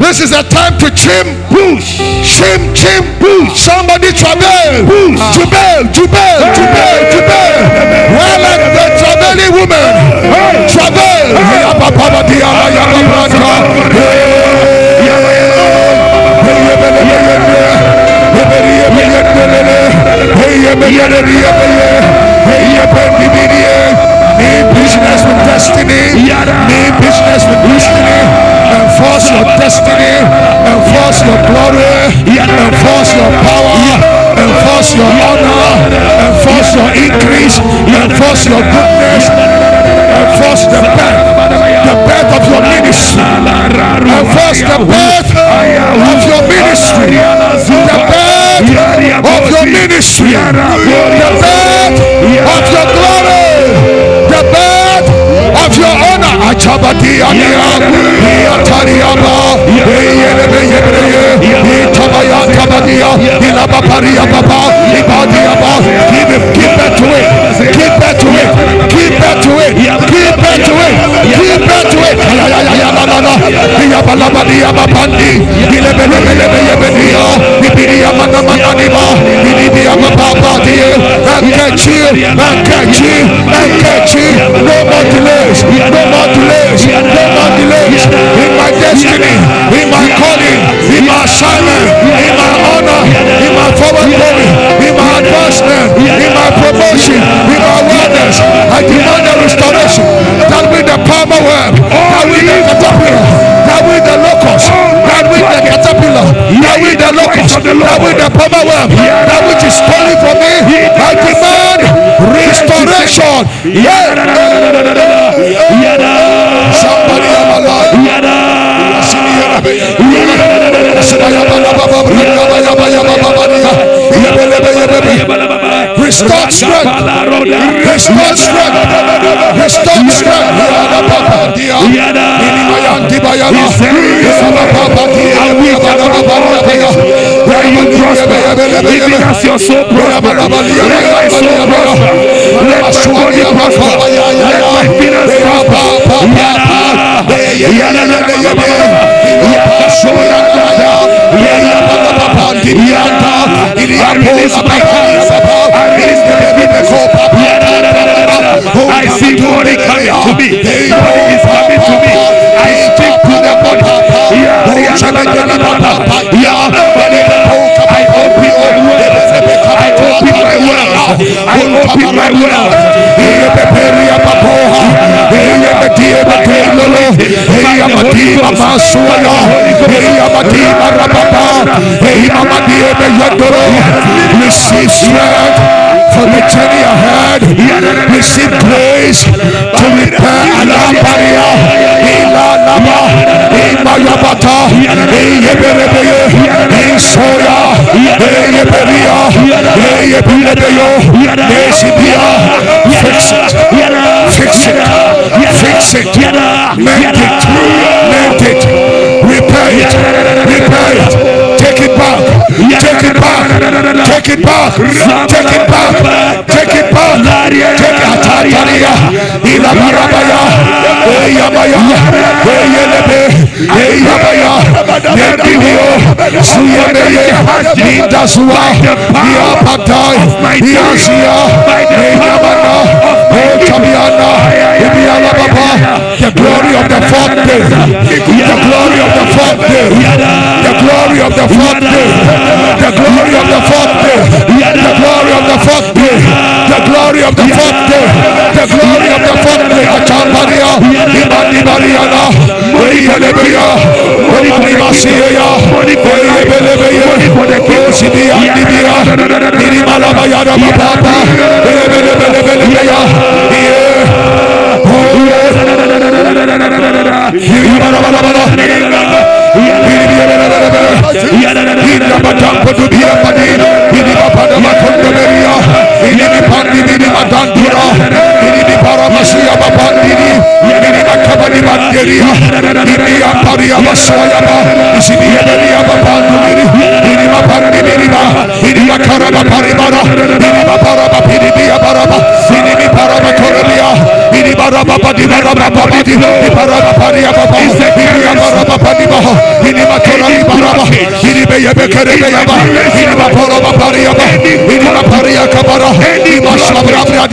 This is the time to chim Push. chim chim push. Somebody travail. Travail, travail, travail, travail. Well, the travailing woman. Travail. Strength. Restore strength. Restore strength. Where you prosper, even as your soul prosper, let my soul prosper, let my let my I see money coming to me, money is coming to me. I speak to the yada, yada, yada, yada. I open my world. I open my world. I open my world. Receive strength for the journey ahead. Receive grace to repair Alabaria. Ilalaba. Imayabata. Iyeberebeye. Isoya. Iyeberia. Iyeberebeyo. Nesibia. Fix it. Fix it. Fix it. Mend it. Mend it. Repair it. Repair it. Take it back. Take it back. Take it back. Take it back. Take it back. Take it Ataria. Ilabarabaya. Eyabaya. Eyelebe. Eyabaya. Nebio. Suyebeye. Nidasua. Niapatai. Niasia. Eyabana. The glory of the fourth day. The glory of the fourth day. The glory of the fourth day. The glory of the fourth day. The glory of the fourth day. The glory of the fourth day. The glory of the fourth day. Achamparia. Ibani Mariana. Oyelebea. Omani Masiya. Oyebelebeya. Osidi Andibia. Mirimalabaya Baba. Oyebelebelebeya. Yeah. Oh yeah.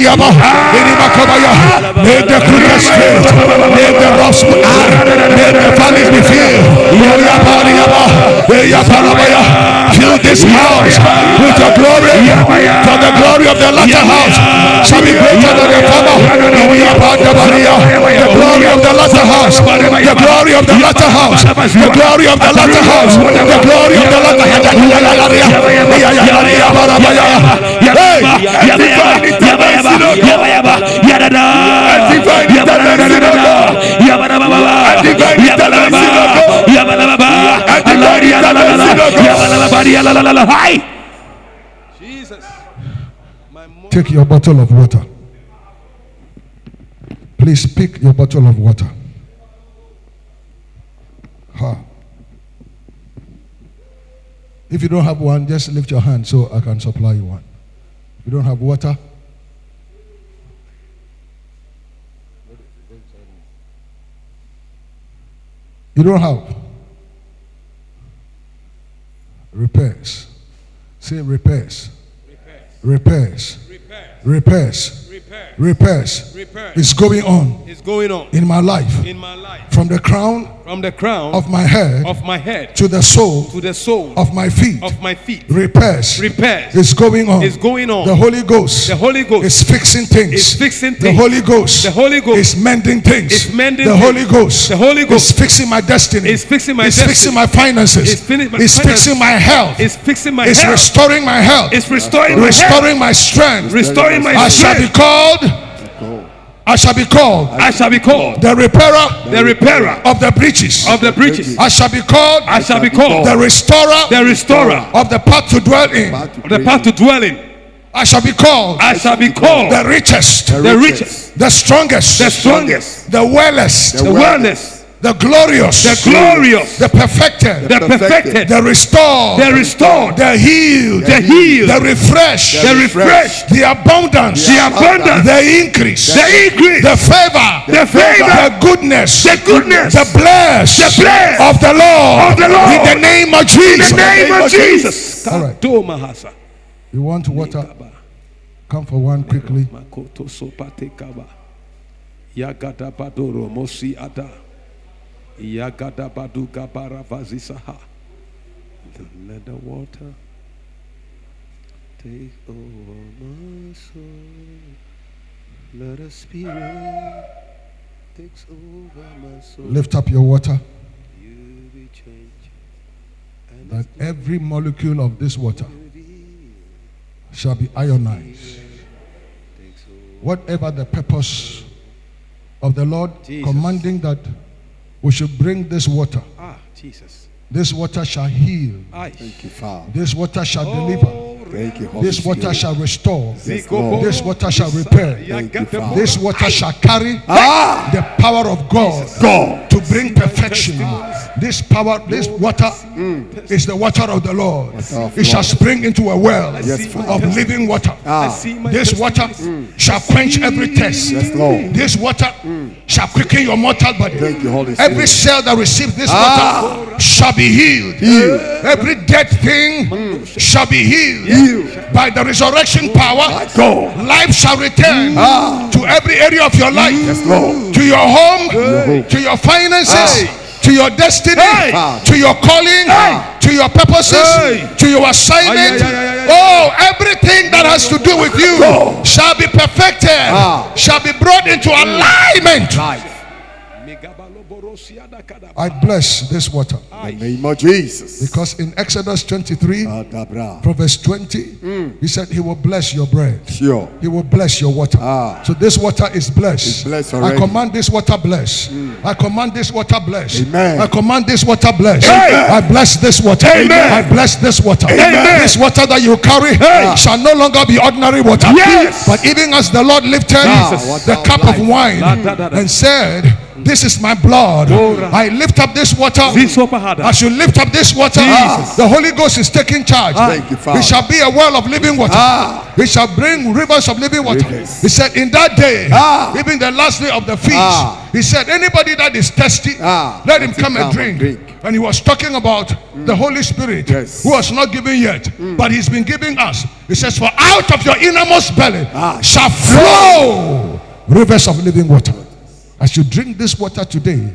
Shabra Diaba, may the crooked spirit, may the rough spirit, may the valleys be filled. Yoya Pariaba, Yoya fill this house with your glory, for the glory of the latter house shall be greater than the former. The glory of the latter house, the glory of the latter house, the glory of the latter house, the glory of the latter Hi! Jesus. Take your bottle of water. Please pick your bottle of water. Ha. If you don't have one, just lift your hand so I can supply you one. If you don't have water, you don't have repairs. Say repairs. Repairs. Repair. Repairs. Repair. Repairs. Repair. is going on Is going on in my life in my life. from the crown From the crown of my head of my head to the sole. to the sole of my feet. of my feet. Repairs Repairs. is going on. is going on. The Holy Ghost The Holy Ghost is fixing things. is fixing The. Holy Ghost The Holy Ghost is mending things. is mending the. Holy Ghost The Holy Ghost is fixing my destiny. is fixing my is fixing my finances. Is fini- my is finances. fixing my health. is fixing my is restoring my health. is restoring my restoring my strength. Restoring my I shall be strength. Called. I shall be called I shall be called the repairer the repairer of the breaches. of the breaches. I shall be called I shall be called the restorer the restorer of the path to dwell in. of the path to dwell in. I shall be called I shall be called the richest, the richest, the strongest, the strongest, the wellest, the wellness, the glorious, the glorious, the perfected, the perfected, the restored, the restored, the healed, the healed, the refreshed, the refreshed, the abundance, the abundance, the increase, the increase, the favor, the favor, the goodness, the goodness, the bless, the bless of the Lord, of the Lord. in the name of Jesus, in the name of Jesus. All right. You want water? Come for one quickly. Makoto sopate kaba. Yagada badoro mosi ada. Yagada baduka baravazisaha. Let the water take over my soul. Let the spirit takes over my soul. Lift up your water. You be changed. That every molecule of this water shall be ionized. Whatever the purpose of the Lord Jesus. commanding that we should bring this water, ah, Jesus. This water shall heal, Thank you, Father. this water shall deliver, Oh, Thank you, Holy this water Spirit. shall restore, Yes, Lord. this water shall repair, Thank you, Father. this water shall carry Ah! the power of God God. to bring perfection. This power, this water is the water of the Lord. of It shall spring into a well Yes, of living water. Ah. This water shall quench every thirst. Yes, Lord. This water shall quicken your mortal body. Thank you, Holy Every cell that receives this Ah. water shall be healed. Healed. Every dead thing shall be healed. Healed. By the resurrection power, God. life shall return Ah. to every area of your life Yes, to your home, home. to your finances, Hey. to your destiny, Hey. to your calling, to your purposes, Hey. to your assignment. Ay, ay, ay. Oh, everything that has to do with you Go. shall be perfected, Ah. shall be brought into alignment. Life. I bless this water In the name of Jesus. because in Exodus 23, Adabra. Proverbs 20, mm. he said, He will bless your bread. Sure. He will bless your water. Ah. So this water is blessed. It's blessed I command this water blessed. Mm. I command this water bless. Amen. I command this water blessed. Amen. I bless this water. Amen. I bless this water. Amen. This water that you carry Hey. Ah. shall no longer be ordinary water. Yes. But even as the Lord lifted Jesus. the cup of ah, wine La, da, da, da. and said, This is my blood. I lift up this water. Zisopahada. As you lift up this water, Jesus. the Holy Ghost is taking charge. Thank you, Father. It shall be a well of living water. Ah. It shall bring rivers of living water. Rivers. He said, In that day, Ah. even the last day of the feast, Ah. he said, Anybody that is thirsty, Ah. let him Let come and drink. and drink. And he was talking about the Holy Spirit, Yes. who was not given yet, but he's been giving us. He says, For out of your innermost belly Ah. shall flow rivers of living water. As you drink this water today,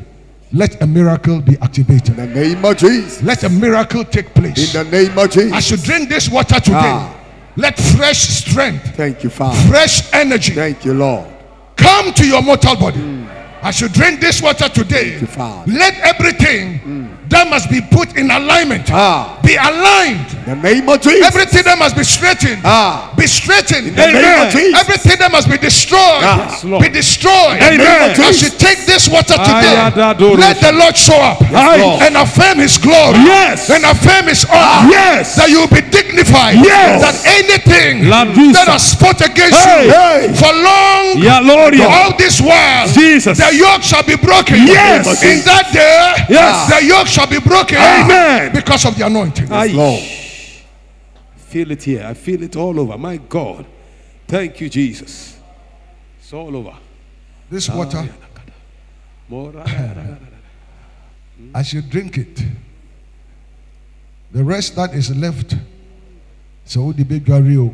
let a miracle be activated. In the name of Jesus. Let a miracle take place. In the name of Jesus. As you drink this water today, Ah. let fresh strength, Thank you, Father. fresh energy Thank you, Lord. come to your mortal body. As you drink this water today, you, Father. let everything that must be put in alignment Ah. be aligned. In the name of Jesus. Everything that must be straightened Ah. be straightened. In the name of Jesus. Everything that must be destroyed Yes, Lord. be destroyed. Amen. As you take this water today, let the Lord show up Lord. and affirm His glory Yes. and affirm His honor. Yes. That you will be dignified. Yes. That anything La Dusa. that has fought against Hey. you Hey. for long, Ya Gloria. all this while, Jesus. the yoke shall be broken. Yes. In that day, Yes. the yoke shall be broken. Amen. Because of the anointing. Ay. Lord. Feel it here. I feel it all over. My God. Thank you, Jesus. It's all over. This water, ah, More- as you drink it, the rest that is left, so wode bɛdware o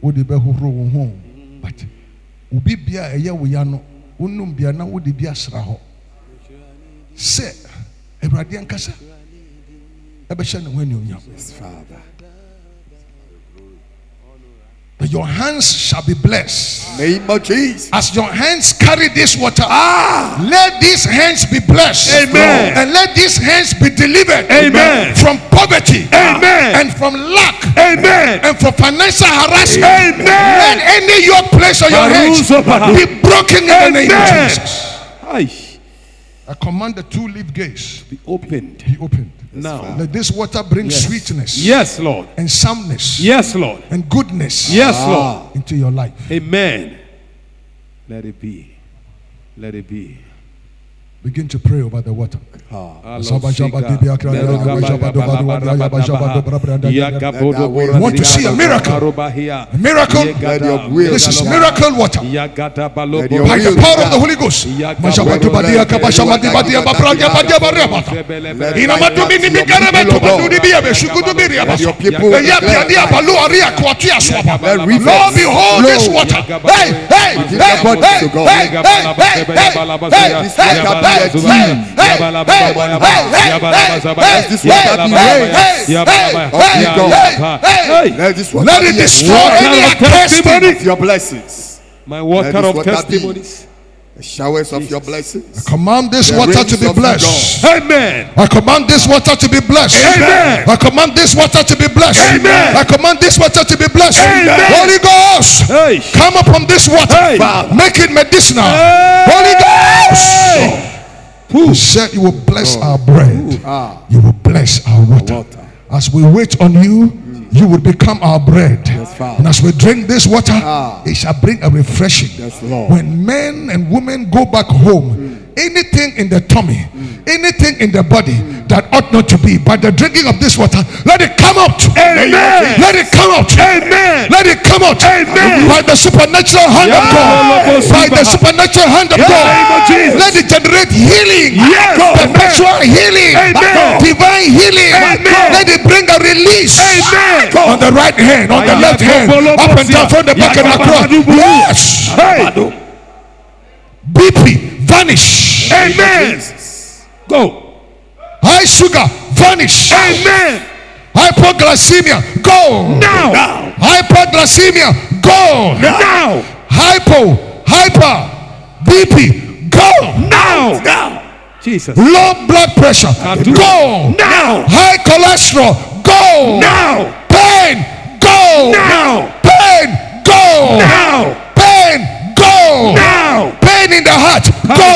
wode bɛhohoro wo ho o. but obi bia a ɛyɛ wo ya no wonom bia na wode bi asra hɔ sɛ awurade ankasa ɛbɛhyɛ ne ho anuonyam that your hands shall be blessed Name of Jesus. as your hands carry this water ah, let these hands be blessed Amen. and let these hands be delivered Amen. from poverty Amen. and from lack Amen. and from financial harassment Amen. let any yoke placed on your hands be broken in the name of Jesus Ay. I command the two leaf gates Be opened be opened now. let this water bring sweetness Yes, Lord. and soundness Yes, Lord. and goodness Yes, Lord. into your life Amen. Let it be. Let it be. Begin to pray over the water Allah Zaba jaba Shika, dibi akra Meru yaba Gaba jaba Gaba doba Laba doba yaba Raba jaba Daba. dobra branda Yaka Bodo Bora Want to see a Diaba miracle? Maruba Hia. A miracle? Yegada, Let your will this is be done. miracle water Yagada Balo Let your by Bora the will power be of the done. Holy Ghost Yaka Majaba Bodo doba dia kaba shama diba dia ba bradia ba dia ba ria bata Let ina thy matumi ni will be mikarebe done, to O God. badudi biya be shukudu bi ria Let bata your people ya declare pia dia life. balu aria kwatu ya swaba Let rivers Lord behold this flow. water hey hey Within hey the bodies hey of God. hey hey hey hey hey This water be a hey dew. hey hey this water be rain. Let this water Let it a destroy any attachment of your blessings. My water of water testimonies. The showers of your blessings. Command this The water to be blessed. Amen. I command this water to be blessed. Amen. I command this water to be blessed. Amen. I command this water to be blessed. Amen. Holy Ghost, Hey. come upon this water. Hey. Make it medicinal. Holy Ghost. Who said you will bless our bread? Ah. You will bless our water. water. As we wait on you, you will become our bread. And as we drink this water, Ah. it shall bring a refreshing. Yes, When men and women go back home, anything in the tummy, anything in the body that ought not to be, by the drinking of this water, let it come out. Amen. Let it come out. Amen. Let it come out. Amen. By the supernatural hand of Yeah. God. By the supernatural hand of Yeah. God. Let it generate healing. Yes. Perpetual healing. Amen. Divine healing. Amen. Let it bring a release. Amen. On the right hand, on the left hand, up and down from the back and across. Yes. Hey. BP vanish. Amen. Go. High sugar vanish. Amen. Hypoglycemia go. Now. Hyperglycemia go. Now. Hypo, hyper, BP go. Now. Now. Jesus. Low blood pressure Kadu. go. Now. High cholesterol go. Now. Pain go. Now. Pain go. Now. Pain go. Now. Pain in the heart Go.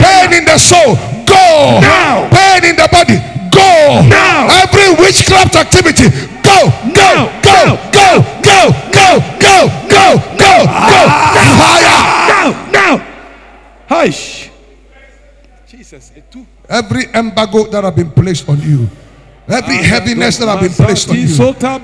Pain in the soul. Go. Now. Pain in the body. Go. Now. Every witchcraft activity. Go. Go. Go. Go. Go. Go. Go. Go. Go. Go. Fire. Now, now. Hush. Jesus, it. Every embargo that have been placed on you. Every heaviness that have been placed on you,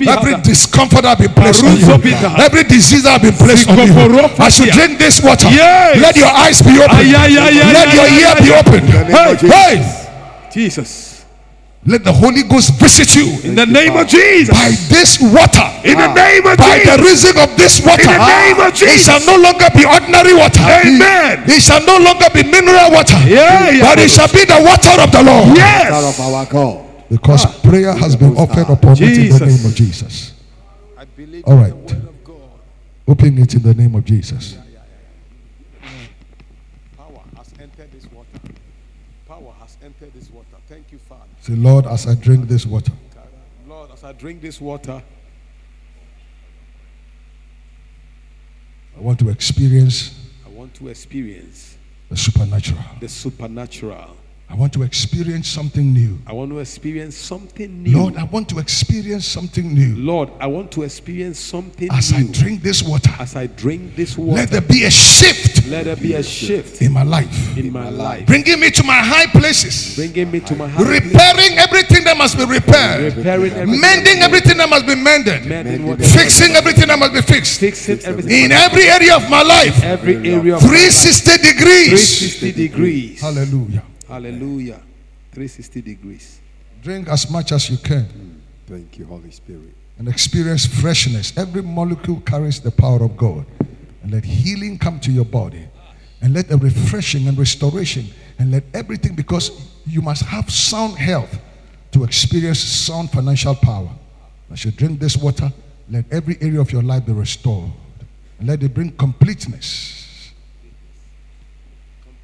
every discomfort that have been placed on you, every disease that have been placed on you, I as you drink this water, Yes. let your eyes be open, let your ear be ay. open. Hey, Hey, Jesus. let the Holy Ghost visit you In the name of Jesus. by this water. In the name of Jesus. By the Jesus. reason of this water, In the name of Jesus. it shall no longer be ordinary water. Amen. It shall no longer be mineral water, Yeah, yeah. but it shall be the water of the Lord. Out Yes. of our God. Because ah, prayer has been offered upon it in the name of Jesus. I believe All in the word of God. Open it in the name of Jesus. Mm. Power has entered this water. Power has entered this water. Thank you, Father. Say, Lord, as I drink this water, Lord, as I drink this water, I want to experience I want to experience the supernatural. the supernatural. I want to experience something new. I want to experience something new. Lord, I want to experience something new. Lord, I want to experience something As I drink this water, as I drink this water, let there be a shift let there be a shift in my life, in my life, bringing me to my high places, bringing me to my heart, repairing everything that must be repaired, repairing everything, mending everything that must be mended, mending what fixing everything that must be fixed fixing everything in every area of my life. every area of my life. 360 degrees. 360 degrees. Hallelujah. Hallelujah. 360 degrees. Drink as much as you can Thank you, Holy Spirit. and experience freshness. Every molecule carries the power of God. And let healing come to your body. And let a refreshing and restoration. And let everything, because you must have sound health to experience sound financial power. As you drink this water, let every area of your life be restored. And let it bring completeness.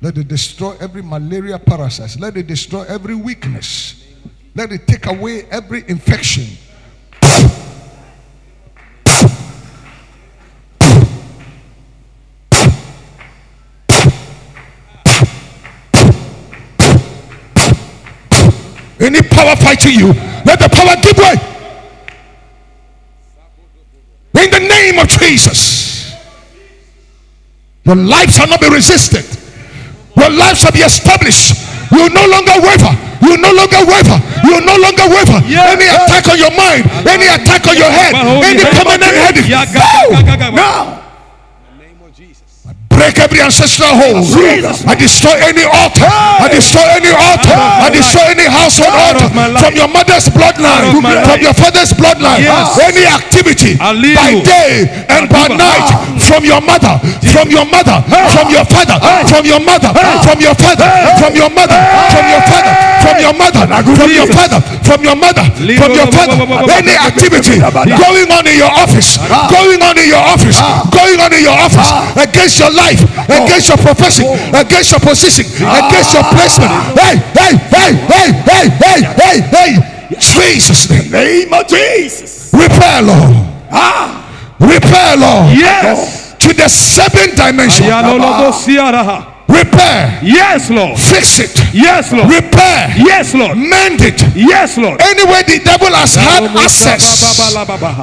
Let it destroy every malaria parasite. Let it destroy every weakness. Let it take away every infection. Any power fighting you, let the power give way. In the name of Jesus. Your life shall not be resisted. Your life shall be established. You no longer waver. You no longer waver. You will no longer waver. Any attack on your mind, any attack on your head, any permanent headache. Ga- Now. In the name of Jesus. Break every ancestral hold. I destroy any altar. I destroy any altar. I destroy any household altar of my life. from your mother's bloodline, Out of my from your father's bloodline. Yes. Any activity by day and by night from your mother, from your mother, from your father, from your mother, from your father, from your mother, from your father, from your mother, from your father, from your mother, from your father. Any activity going on in your office, going on in your office, going on in your office against your life, against your profession, against your position, against your placement. Hey, hey, hey, hey, hey, hey, hey, hey. Jesus' name. Name of Jesus. Repair, Lord. Repair, Lord. Yes. To the seventh dimension. Repair. Yes, Lord. Fix it. Yes, Lord. Repair. Yes, Lord. Mend it. Yes, Lord. Anywhere the devil has had access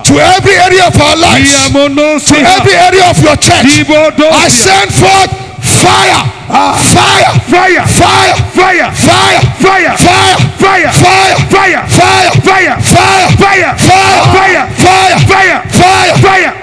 to every area of our lives, to every area of your church, I send forth fire. Fire. Fire. Fire. Fire. Fire. Fire. Fire. Fire. Fire. Fire. Fire. Fire. Fire. Fire. Fire. Fire. Fire. Fire. Fire.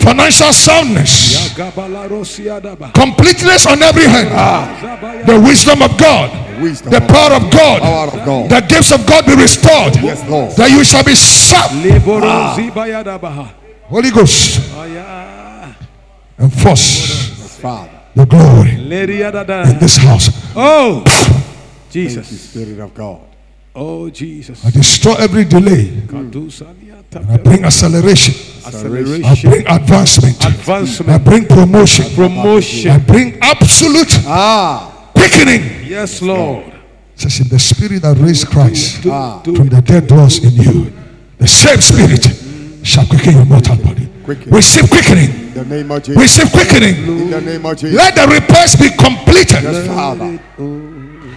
Financial soundness. Completeness on every hand. The wisdom of God. Wisdom The power of God. Power of God. The gifts of God be restored. Yes, Lord. That you shall be sound. Leborozibayadabaha. Holy Ghost. Enforce the glory in this house. Oh, Jesus. Spirit of God. Oh, Jesus. I destroy every delay. Mm. I bring acceleration. I bring advancement. I bring promotion. I Promotion. bring absolute Ah. quickening. Yes, Lord. Says if the spirit that raised Christ Ah. from the dead dwells in you, the same spirit shall quicken your mortal body. Quicken. Receive quickening. In the name of Jesus. Receive quickening. In the name of Jesus. Let the repairs be completed. Yes, Father.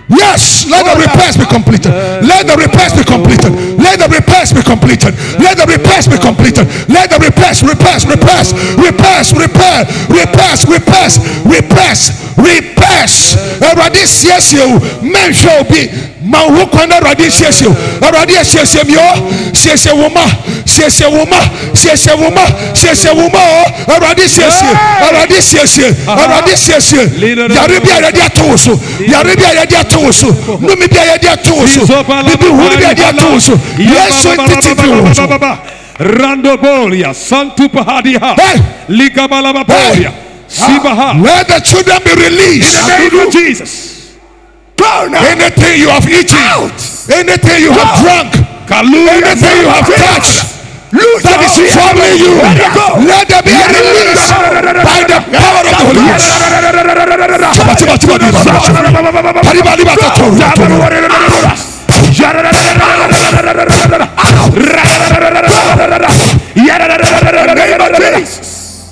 Yes, let the repairs be completed. Let the repairs be completed. Let the repairs be completed. Let the repairs be completed. Let the repairs, repairs, repairs, repairs, repair, repairs, repairs, repairs, repairs. Awurade siesie o, mɛnhwɛ obi, ma wo kwan na Awurade siesie o. Awurade asiesie mi o, siesie wo ma, siesie wo ma, siesie wo ma, siesie wo ma o. Awurade siesie, Awurade siesie, Awurade siesie. Yare bi a yɛde ato wo so, yare bi a yɛde ato atoo so nnome bi a yɛde atoo so bibi hunu bi a yɛde atoo so yɛso ntete bi wɔ so. Randobolia, Santupahadia, Ligabalababolia, Sibaha. Ah! Let the children be released. In the name of Jesus. Go now. Anything you have eaten, out. anything you Go. have drunk, Kalu anything you have touched, that is troubling you. Let there be a release by the power of the Holy Ghost. Chaba, chaba, chaba, diba, diba, chaba. Pariba, diba, tatoru, tatoru.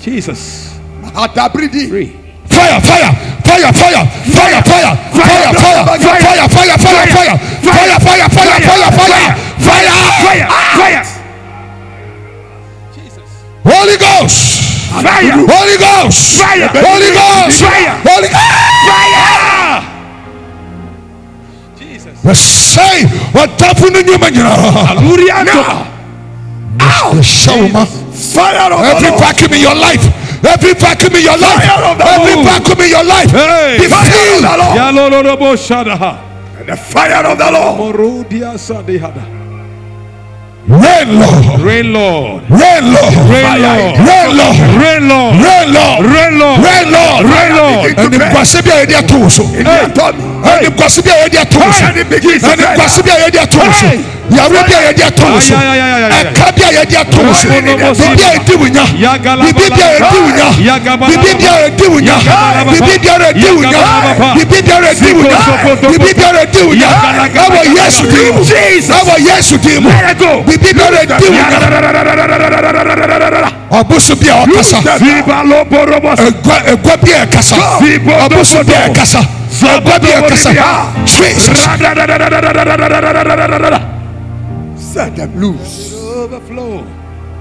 Jesus. Atabridi. Free. Fire, fire, fire, fire, fire, fire, fire, fire, fire, fire, fire, fire, fire, fire, fire, fire, fire, fire, fire. Fire. Holy Ghost. Fire. Holy Ghost. Fire. Holy Ghost. Fire. Holy Fire. Jesus. Say what happened in you, man? Luriando. The show, man. Fire of the Every vacuum in your life. Every vacuum in your life. Fire of the Every vacuum in your life. Hey. Be filled. Yalolobo Shadaha. The fire of the Lord. Morudia Sadihada. Rain, Lord. Rain Lord. Rain, Lord. Rain Lord. Rain, Lord. Rain Lord. Rain, Lord. Rain Lord. Rain, Lord. Rain Lord. And the kwasi bi a yɛde ato wo so. In ɛnikwasi bi a yɛde ato mu so ɛnikwasi bi a yɛde ato mu so yàrá bi a yɛde ato mu so ɛka bi a yɛde ato mu so bibi a yɛdi wunya. Bibi bi a yɛdi wunya. Bibi bi a yɛdi wunya. Bibi bi a yɛdi wunya. bibi bi a yɛdi wunya. bibi bi a yɛdi wunya. Ɛwɔ yɛsu di mu ɛwɔ yɛsu di mu bibi bi a yɛdi wunya. Ɔbusu bi a ɔkasa egua bi a ɛkasa ɔbusu bi a ɛkasa egua bi a ɛkasa jesus Set them loose. Overflow.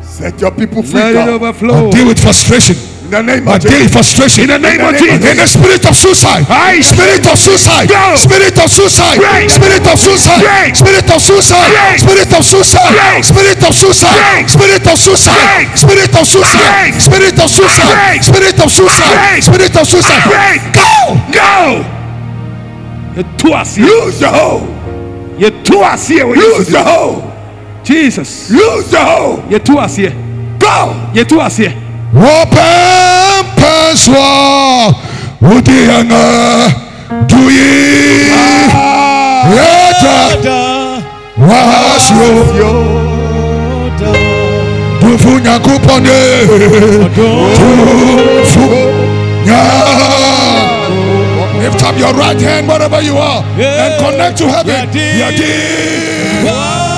Set your people free. Let it God. overflow. deal with frustration In the name of deal with Jesus. frustration. In the name of Jesus. In the spirit of suicide. Aye. Spirit of suicide. Go. Spirit of suicide. Break. Spirit of suicide. Break. Spirit of suicide. Break. Spirit of suicide. Break. Spirit of suicide. Break. Spirit of suicide. Break. Spirit of suicide. Break. Spirit of suicide. Break. Spirit of suicide. Break. Spirit of suicide. Break. Go. Go yɛto aseɛ lose the hoe Use aseɛ wɔ lose the hoe jesus. Use the hoe yɛto aseɛ go yɛto aseɛ wɔpɛmpɛsoɔ wodi ɛŋa duyi yɛta wahasio dufu nyankopɔn ne dufu nyaa Lift up your right hand wherever you are and connect to heaven. Yadi.